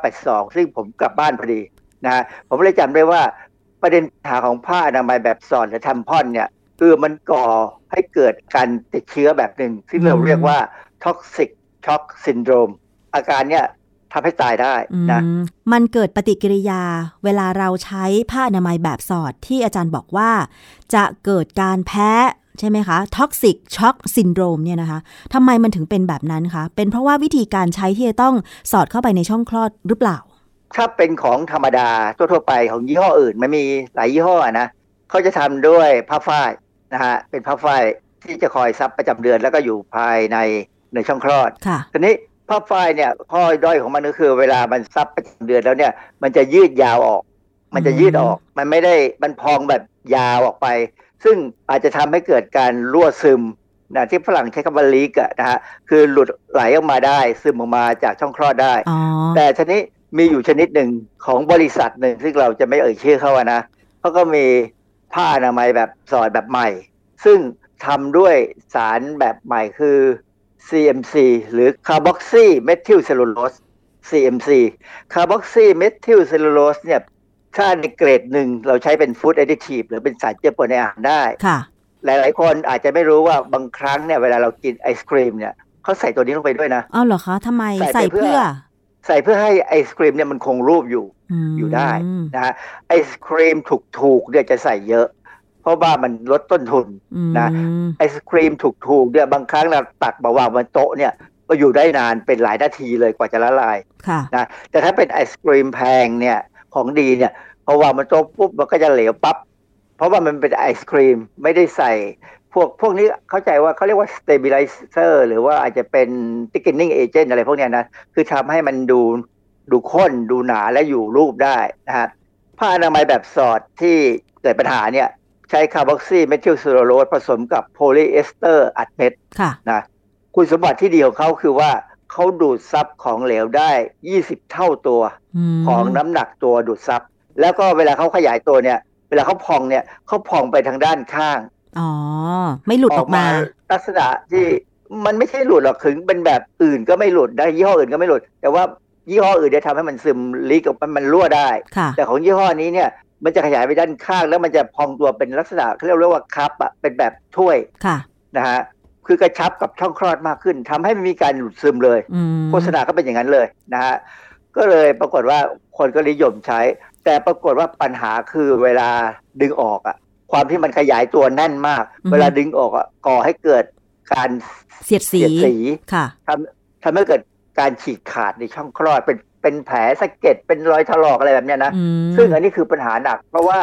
1982 ซึ่งผมกลับบ้านพอดีนะผมเลยจำได้ว่าประเด็นปัญหาของผ้าอนามัยแบบสอดและ tampon เนี่ย คือมันก่อให้เกิดการติดเชื้อแบบหนึ่งซึ่งเราเรียกว่า toxic shock syndrome อาการเนี่ย ทำให้ตายได้นะมันเกิดปฏิกิริยา เวลาเราใช้ผ้าอนามัยแบบสอดที่อาจารย์บอกว่า จะเกิดการแพ้ใช่ไหมคะ toxic shock syndrome เนี่ยนะคะทำไมมันถึงเป็นแบบนั้นคะเป็นเพราะว่าวิธีการใช้ที่จะต้องสอดเข้าไปในช่องคลอดหรือเปล่า ถ้าเป็นของธรรมดาทั่วๆไปของยี่ห้ออื่นมันมีหลายยี่ห้อนะเขาจะทำด้วยผ้าฝ้ายนะฮะเป็นผ้าฝ้ายที่จะคอยซับประจำเดือนแล้วก็อยู่ภายในในช่องคลอดค่ะทีนี้ ผ้าฝ้ายเนี่ยข้อด้อยของมันก็คือ เวลามันซับประจำเดือนแล้วเนี่ย มันจะยืดยาวออก มันจะยืดออก มันไม่ได้มันพองแบบยาวออกไป ซึ่งอาจจะทำให้เกิดการรั่วซึมนะที่ฝรั่งใช้คำว่าลีกอะนะฮะคือหลุดไหลออกมาได้ ซึมออกมาจากช่องคลอดได้ แต่ชนิดมีอยู่ชนิดหนึ่งของบริษัทหนึ่งซึ่งเราจะไม่เอ่ยชื่อเขาอะนะเขาก็มีผ้าอนามัยแบบสอดแบบใหม่ ซึ่งทำด้วยสารแบบใหม่คือ CMC หรือ Carboxy Methyl Cellulose CMC Carboxy Methyl Cellulose เนี่ยถ้าในเกรดหนึ่งเราใช้เป็นฟู้ดแอดดิทีฟหรือเป็นสารเจือปนในอาหารได้ค่ะ หลายๆ คนอาจจะไม่รู้ว่าบางครั้งเนี่ยเวลาเรากินไอศครีมเนี่ยเขาใส่ตัวนี้ลงไปด้วยนะเอาเหรอคะทำไมใส่ใส่ไปเพื่เพื่ออใส่เพื่อให้ไอศครีมเนี่ยมันคงรูปอยู่มอยู่ได้นะฮะไอศครีมถูกๆเนี่ยจะใส่เยอะ เพราะว่ามันลดต้นทุนอืมนะไอศครีมถูกๆเนี่ยบางครั้งเราตักมาวางบนโต๊ะเนี่ยก็อยู่ได้นานเป็นหลายนาทีเลยกว่าจะละลายค่ะนะแต่ถ้าเป็นไอศครีมแพงเนี่ยของดีเนี่ยพอวางบนโต๊ะปุ๊บมันก็จะเหลวปั๊บเพราะว่ามันเป็นไอศครีมไม่ได้ใส่พวกพวกนี้เข้าใจว่าเขาเรียกว่า stabilizer หรือว่าอาจจะเป็น thickening agent อะไรพวกเนี้ยนะ คือทำให้มันดูดูข้นดูหนาและอยู่รูปได้นะฮะผ้าอนามัยแบบสอดที่เกิดปัญหาเนี่ย ใช้ carboxymethyl cellulose ผสมกับโพลีเอสเตอร์อัดเม็ดค่ะนะคุณสมบัติที่ดีของเขาคือว่าเขาดูดซับของเหลวได้ 20 เท่าตัวมของน้ำหนักตัวดูดซับ แล้วก็เวลาเขาขยายตัวเนี่ย เวลาเขาพองเนี่ยเขาพองไปทางด้านข้าง อ๋อ ไม่หลุดออกมา ลักษณะที่มันไม่ใช่หลุดหรอกถึงเป็นแบบอื่นก็ไม่หลุดได้ยี่ห้ออื่นก็ไม่หลุด แต่ว่ายี่ห้ออื่นเนี่ยทำให้มันซึมลีกออกมันมันรั่วได้ค่ะแต่ของยี่ห้อนี้เนี่ย มันจะขยายไปด้านข้าง แล้วมันจะพองตัวเป็นลักษณะเขาเรียกว่าคัพอะเป็นแบบถ้วยค่ะนะฮะคือกระชับกับช่องคลอดมากขึ้นทำให้ไม่มีการหลุดซึมเลยอืมโฆษณาก็เป็นอย่างนั้นเลยนะฮะก็เลยปรากฏว่าคนก็นิยมใช้ แต่ปรากฏว่าปัญหาคือเวลาดึงออกอะความที่มันขยายตัวแน่นมาก เวลาดึงออกอะก่อให้เกิดการเสียดสีเสียดสีค่ะทำทำให้เกิดการฉีกขาดในช่องคลอดเป็น เป็นแผลสะเก็ดเป็นรอยถลอกอะไรแบบเนี้ยนะอืมซึ่งอันนี้คือปัญหาหนัก เพราะว่า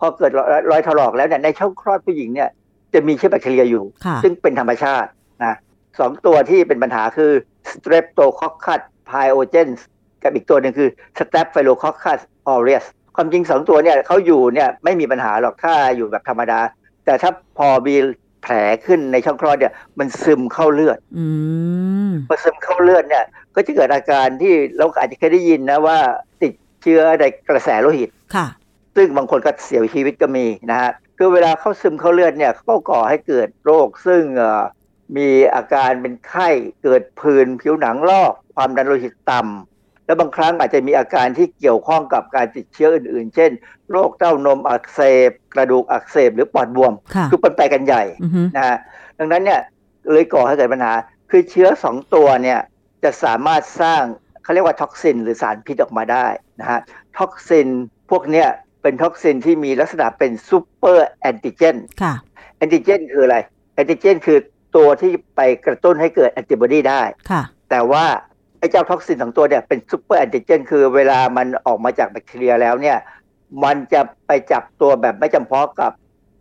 พอเกิดรอยรอยถลอกแล้วเนี่ยในช่องคลอดผู้หญิงเนี่ย จะมีเชื้อแบคทีเรียอยู่ค่ะซึ่งเป็นธรรมชาตินะสองตัวที่เป็นปัญหาคือ Streptococcus pyogenes กับอีกตัวหนึ่งคือ Staphylococcus aureus ความจริงสองตัวเนี่ยเขาอยู่เนี่ยไม่มีปัญหาหรอกถ้าอยู่แบบธรรมดา แต่ถ้าพอมี แผลขึ้นในช่องคลอดเนี่ย มันซึมเข้าเลือดอืมพอซึมเข้าเลือดเนี่ย ก็จะเกิดอาการที่เราอาจจะเคยได้ยินนะว่า ติดเชื้อในกระแสโลหิตค่ะ ซึ่งบางคนก็เสียชีวิตก็มีนะฮะคือเวลาเข้าซึมเข้าเลือดเนี่ยเขาก็ก่อให้เกิดโรค ซึ่งเอ่อมีอาการเป็นไข้เกิดผื่นผิวหนังลอก ความดันโลหิตต่ำ และบางครั้งอาจจะมีอาการที่เกี่ยวข้องกับการติดเชื้ออื่น ๆ เช่น โรคเต้านมอักเสบ กระดูกอักเสบหรือปอดบวมค่ะคือเป็นไปกันใหญ่อือฮึนะฮะดังนั้นเนี่ยเลยก่อให้เกิดปัญหา คือเชื้อสองตัวเนี่ยจะสามารถสร้างเขาเรียกว่า toxin หรือสารพิษออกมาได้นะฮะ toxin พวกเนี้ยเป็น toxin ที่มีลักษณะเป็น superantigen ค่ะแอนติเจนคืออะไรแอนติเจนคือตัวที่ไปกระตุ้นให้เกิดแอนติบอดีได้ค่ะแต่ว่า ไอ้เจ้า toxin สองตัวเนี่ยเป็น superantigen คือเวลามันออกมาจากแบคทีเรียแล้วเนี่ยมันจะไปจับตัวแบบไม่จำเพาะกับ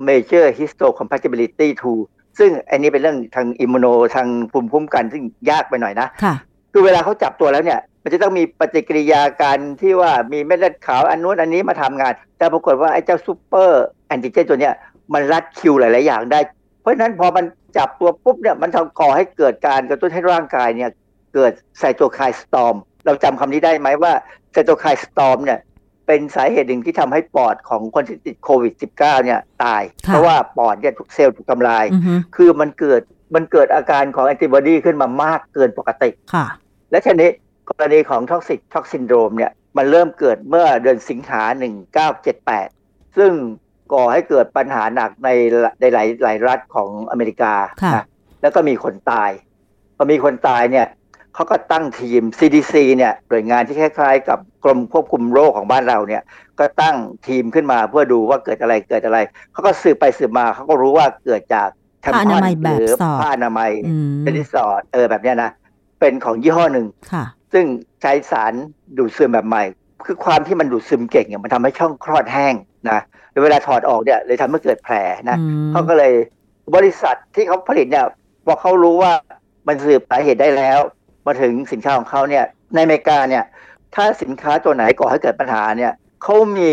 major histocompatibility 2 ซึ่งอันนี้เป็นเรื่องทาง immuno ทางภูมิคุ้มกันซึ่งยากไปหน่อยนะค่ะคือเวลาเขาจับตัวแล้วเนี่ย มันจะต้องมีปฏิกิริยาการที่ว่ามีเม็ดเลือดขาวอันนู้นอันนี้มาทำงาน แต่ปรากฏว่าไอ้เจ้า superantigen ตัวเนี้ยมันลัดคิวหลาย ๆ อย่างได้ เพราะฉะนั้นพอมันจับตัวปุ๊บเนี่ยมันทำก่อให้เกิดการกระตุ้นให้ร่างกายเนี่ย เกิด cytokine storm เราจำคำนี้ได้ไหมว่า cytokine storm เนี่ยเป็นสาเหตุหนึ่งที่ทำให้ปอดของคนที่ติดโควิด -19 เนี่ยตายค่ะเพราะว่าปอดเนี่ยถูกเซลล์ถูกทำลายอือฮึคือมันเกิดมันเกิดอาการของแอนติบอดีขึ้นมามากเกินปกติค่ะ และทีนี้กรณีของท็อกซิ t ท็อกซินโดรมเนี่ยมันเริ่มเกิดเมื่อเดือนสิงหา 1978 ซึ่งก่อให้เกิดปัญหาหนักในในหลายหลายรัฐของอเมริกาค่ะนะแล้วก็มีคนตาย พอมีคนตายเนี่ย เขาก็ตั้งทีม CDC เนี่ยหน่วยงานที่คล้ายๆ กับกรมควบคุมโรคของบ้านเราเนี่ย ก็ตั้งทีมขึ้นมาเพื่อดูว่าเกิดอะไรเกิดอะไร เขาก็สืบไปสืบมาเขาก็รู้ว่าเกิดจากแทมผ้าอพนาอนมัยแบบหรือสอดผ้าอนามัยอืมเป็นรีสอร์ทเออแบบเนี้ยนะ เป็นของยี่ห้อหนึ่งค่ะซึ่งใช้สารดูดซึมแบบใหม่ คือความที่มันดูดซึมเก่งเนี่ยมันทำให้ช่องคลอดแห้งนะแล้วเวลาถอดออกเนี่ยเลยทำให้เกิดแผลนะอืมเขาก็เลยบริษัทที่เขาผลิตเนี่ยพอเขารู้ว่ามันสืบสาเหตุได้แล้ว มาถึงสินค้าของเขาเนี่ยในอเมริกาเนี่ยถ้าสินค้าตัวไหนก่อให้เกิดปัญหาเนี่ยเขามี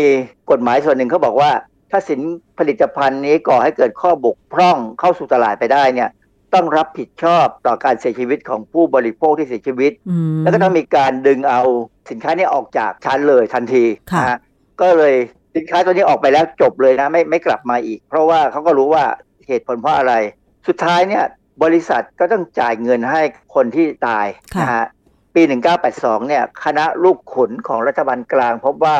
กฎหมายส่วนหนึ่งเขาบอกว่า ถ้าสินผลิตภัณฑ์นี้ก่อให้เกิดข้อบกพร่องเข้าสู่ตลาดไปได้เนี่ยต้องรับผิดชอบต่อการเสียชีวิตของผู้บริโภคที่เสียชีวิตอืมแล้วก็ต้องมีการดึงเอาสินค้านี้ออกจากชั้นเลยทันทีค่ะนะฮะก็เลยสินค้าตัวนี้ออกไปแล้วจบเลยนะไม่ไม่กลับมาอีก เพราะว่าเขาก็รู้ว่าเหตุผลเพราะอะไร สุดท้ายเนี่ย บริษัทก็ต้องจ่ายเงินให้คนที่ตายค่ะนะฮะปี 1982 เนี่ยคณะลูกขุนของรัฐบาลกลาง พบว่า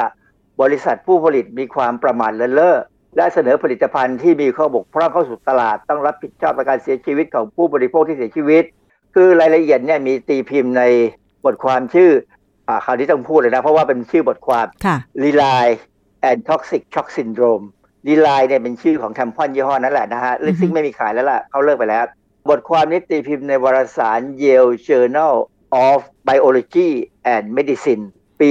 บริษัทผู้ผลิตมีความประมาทเลินเล่อและเสนอผลิตภัณฑ์ที่มีข้อบกพร่องเข้าสู่ตลาด ต้องรับผิดชอบต่อการเสียชีวิตของผู้บริโภคที่เสียชีวิต คือรายละเอียดเนี่ยมีตีพิมพ์ในบทความชื่ออ่าคราวนี้ต้องพูดเลยนะ เพราะว่าเป็นชื่อบทความค่ะลีไล and Toxic Shock Syndrome ลีไลเนี่ยเป็นชื่อของแทมพอนยี่ห้อนั่นแหละนะฮะอือฮึซึ่งไม่มีขายแล้วล่ะเขาเลิกไปแล้ว บทความนี้ตีพิมพ์ในวารสาร Yale Journal of Biology and Medicine ปี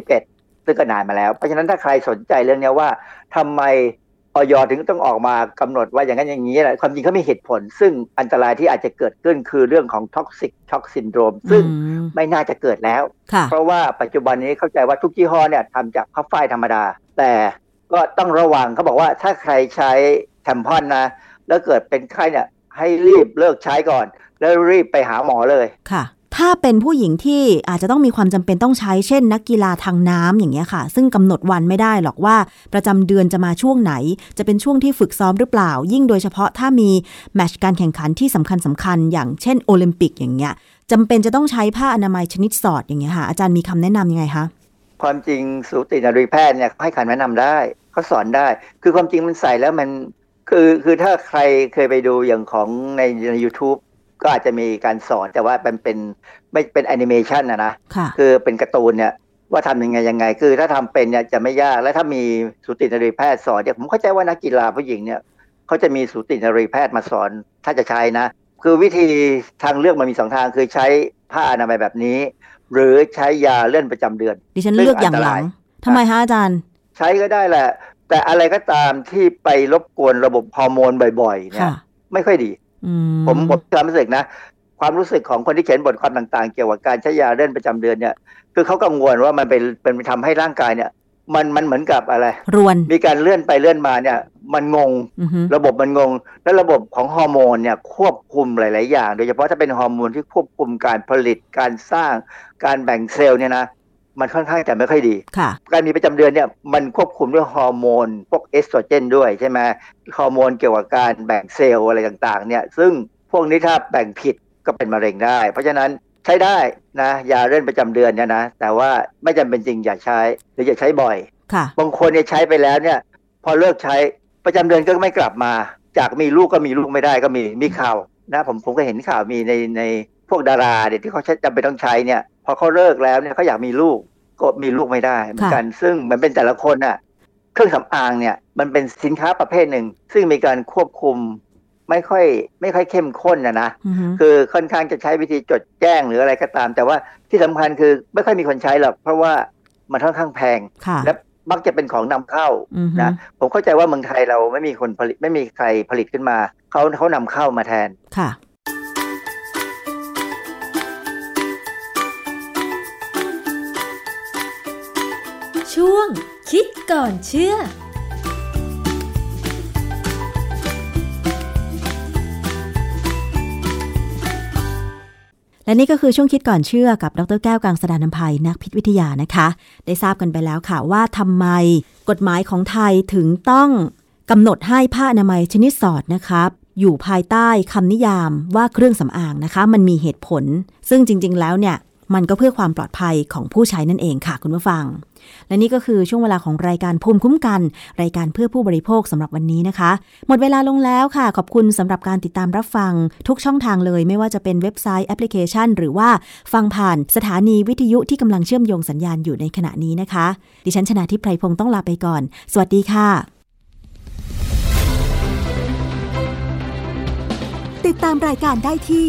2011 ซึ่งก็นานมาแล้ว เพราะฉะนั้นถ้าใครสนใจเรื่องเนี้ยว่าทำไมออยถึงต้องออกมากำหนดว่าอย่างนั้นอย่างนี้แหละความจริงเขามีเหตุผล ซึ่งอันตรายที่อาจจะเกิดขึ้นคือเรื่องของ Toxic Shock Syndrome ซึ่งอืมไม่น่าจะเกิดแล้วค่ะเพราะว่าปัจจุบันนี้เข้าใจว่าทุกยี่ห้อเนี่ยทำจากผ้าฝ้ายธรรมดา แต่ก็ต้องระวังเขาบอกว่าถ้าใครใช้แทมพอนนะ แล้วเกิดเป็นไข้เนี่ย ให้รีบเลิกใช้ก่อน แล้วรีบไปหาหมอเลยค่ะ ถ้าเป็นผู้หญิงที่อาจจะต้องมีความจำเป็นต้องใช้เช่น นักกีฬาทางน้ำอย่างเงี้ยค่ะ ซึ่งกำหนดวันไม่ได้หรอกว่าประจำเดือนจะมาช่วงไหน จะเป็นช่วงที่ฝึกซ้อมหรือเปล่า ยิ่งโดยเฉพาะถ้ามีแมตช์การแข่งขันที่สำคัญสคัญๆอย่างเช่นโอลิมปิกอย่างเงี้ยจำเป็นจะต้องใช้ผ้าอนามัยชนิดสอดอย่างเงี้ยค่ะอาจารย์มีคำแนะนำยังไงคะความจริงสูตินรีแพทย์เนี่ยให้คำแนะนำได้เขาสอนได้ คือความจริงมันใส่แล้วมัน คือคือถ้าใครเคยไปดูอย่างของในใน u t u b e ก็อาจจะมีการสอนแต่ว่ามันเป็นไม่เป็นแอนิเมชันนะนะค่ะคือเป็นการ์ตูนเนี่ยว่าทำยังไงยังไง คือถ้าทำเป็นเนี่ยจะไม่ยากและถ้ามีสูตินรีแพทย์สอนเนี่ยผมเข้าใจว่านักกีฬาผู้หญิงเนี่ยเขาจะมีสูตินรีแพทย์มาสอนถ้าจะใช้นะ คือวิธีทางเลือกมันมีสองทางคือใช้ผ้าอนามัยแบบนี้ หรือใช้ยาเลื่อนประจำเดือน ดิฉันเลือกอย่างหลังทำไมคะอาจารย์ ใช้ก็ได้แหละ แต่อะไรก็ตามที่ไปรบกวนระบบฮอร์โมนบ่อย ๆ เนี่ยค่ะไม่ค่อยดีอืผมผมความรู้สึกนะ ความรู้สึกของคนที่เขียนบทความต่างๆ เกี่ยวกับการใช้ยาเลื่อนประจำเดือนเนี่ย คือเขากังวลว่ามันเป็นเป็นทำให้ร่างกายเนี่ย มันมันเหมือนกับอะไร รวน มีการเลื่อนไปเลื่อนมาเนี่ย มันงงอือฮึระบบมันงง และระบบของฮอร์โมนเนี่ยควบคุมหลาย ๆ อย่าง โดยเฉพาะถ้าเป็นฮอร์โมนที่ควบคุมการผลิตการสร้างการแบ่งเซลล์เนี่ยนะ มันค่อนข้างจะไม่ค่อยดีค่ะการมีประจำเดือนเนี่ยมันควบคุมด้วยฮอร์โมนพวกเอสโตรเจนด้วยใช่ไหมฮอร์โมนเกี่ยวกับการแบ่งเซลล์อะไรต่างๆเนี่ยซึ่งพวกนี้ถ้าแบ่งผิดก็เป็นมะเร็งได้ เพราะฉะนั้นใช้ได้นะยาเลื่อนประจำเดือนเนี่ยนะแต่ว่าไม่จำเป็นจริงอย่าใช้หรืออย่าใช้บ่อยค่ะบางคนเนี่ยใช้ไปแล้วเนี่ย พอเลิกใช้ประจำเดือนก็ไม่กลับมา จากมีลูกก็มีลูกไม่ได้ก็มีมีข่าวนะผมผมก็เห็นข่าวมีในในพวกดาราเนี่ยที่เขาใช้จำเป็นต้องใช้เนี่ย พอเขาเลิกแล้วเนี่ยเขาอยากมีลูกก็มีลูกไม่ได้เหมือนกัน ซึ่งมันเป็นแต่ละคนน่ะเครื่องสำอางเนี่ยมันเป็นสินค้าประเภทหนึ่ง ซึ่งมีการควบคุมไม่ค่อยไม่ค่อยเข้มข้นนะนะอือฮึคือค่อนข้างจะใช้วิธีจดแจ้งหรืออะไรก็ตาม แต่ว่าที่สำคัญคือไม่ค่อยมีคนใช้หรอกเพราะว่ามันค่อนข้างแพงค่ะและมักจะเป็นของนำเข้าอือฮึนะผมเข้าใจว่าเมืองไทยเราไม่มีคนผลิตไม่มีใครผลิตขึ้นมาเขาเขานำเข้ามาแทน คิดก่อนเชื่อและนี่ก็คือช่วงคิดก่อนเชื่อกับดรแก้วกังสดานนภัยนักพิษวิทยานะคะ ได้ทราบกันไปแล้วค่ะว่าทำไมกฎหมายของไทยถึงต้องกำหนดให้ผ้าอนามัยชนิดสอดนะครับ อยู่ภายใต้คำนิยามว่าเครื่องสำอางนะคะ มันมีเหตุผล ซึ่งจริง ๆ แล้วเนี่ย มันก็เพื่อความปลอดภัยของผู้ใช้นั่นเองค่ะคุณผู้ฟัง และนี่ก็คือช่วงเวลาของรายการภูมิคุ้มกัน รายการเพื่อผู้บริโภคสำหรับวันนี้นะคะ หมดเวลาลงแล้วค่ะ ขอบคุณสำหรับการติดตามรับฟังทุกช่องทางเลย ไม่ว่าจะเป็นเว็บไซต์แอปพลิเคชัน หรือว่าฟังผ่านสถานีวิทยุที่กำลังเชื่อมโยงสัญญาณอยู่ในขณะนี้นะคะ ดิฉันชนะทิพไพรพงศ์ต้องลาไปก่อน สวัสดีค่ะติดตามรายการได้ที่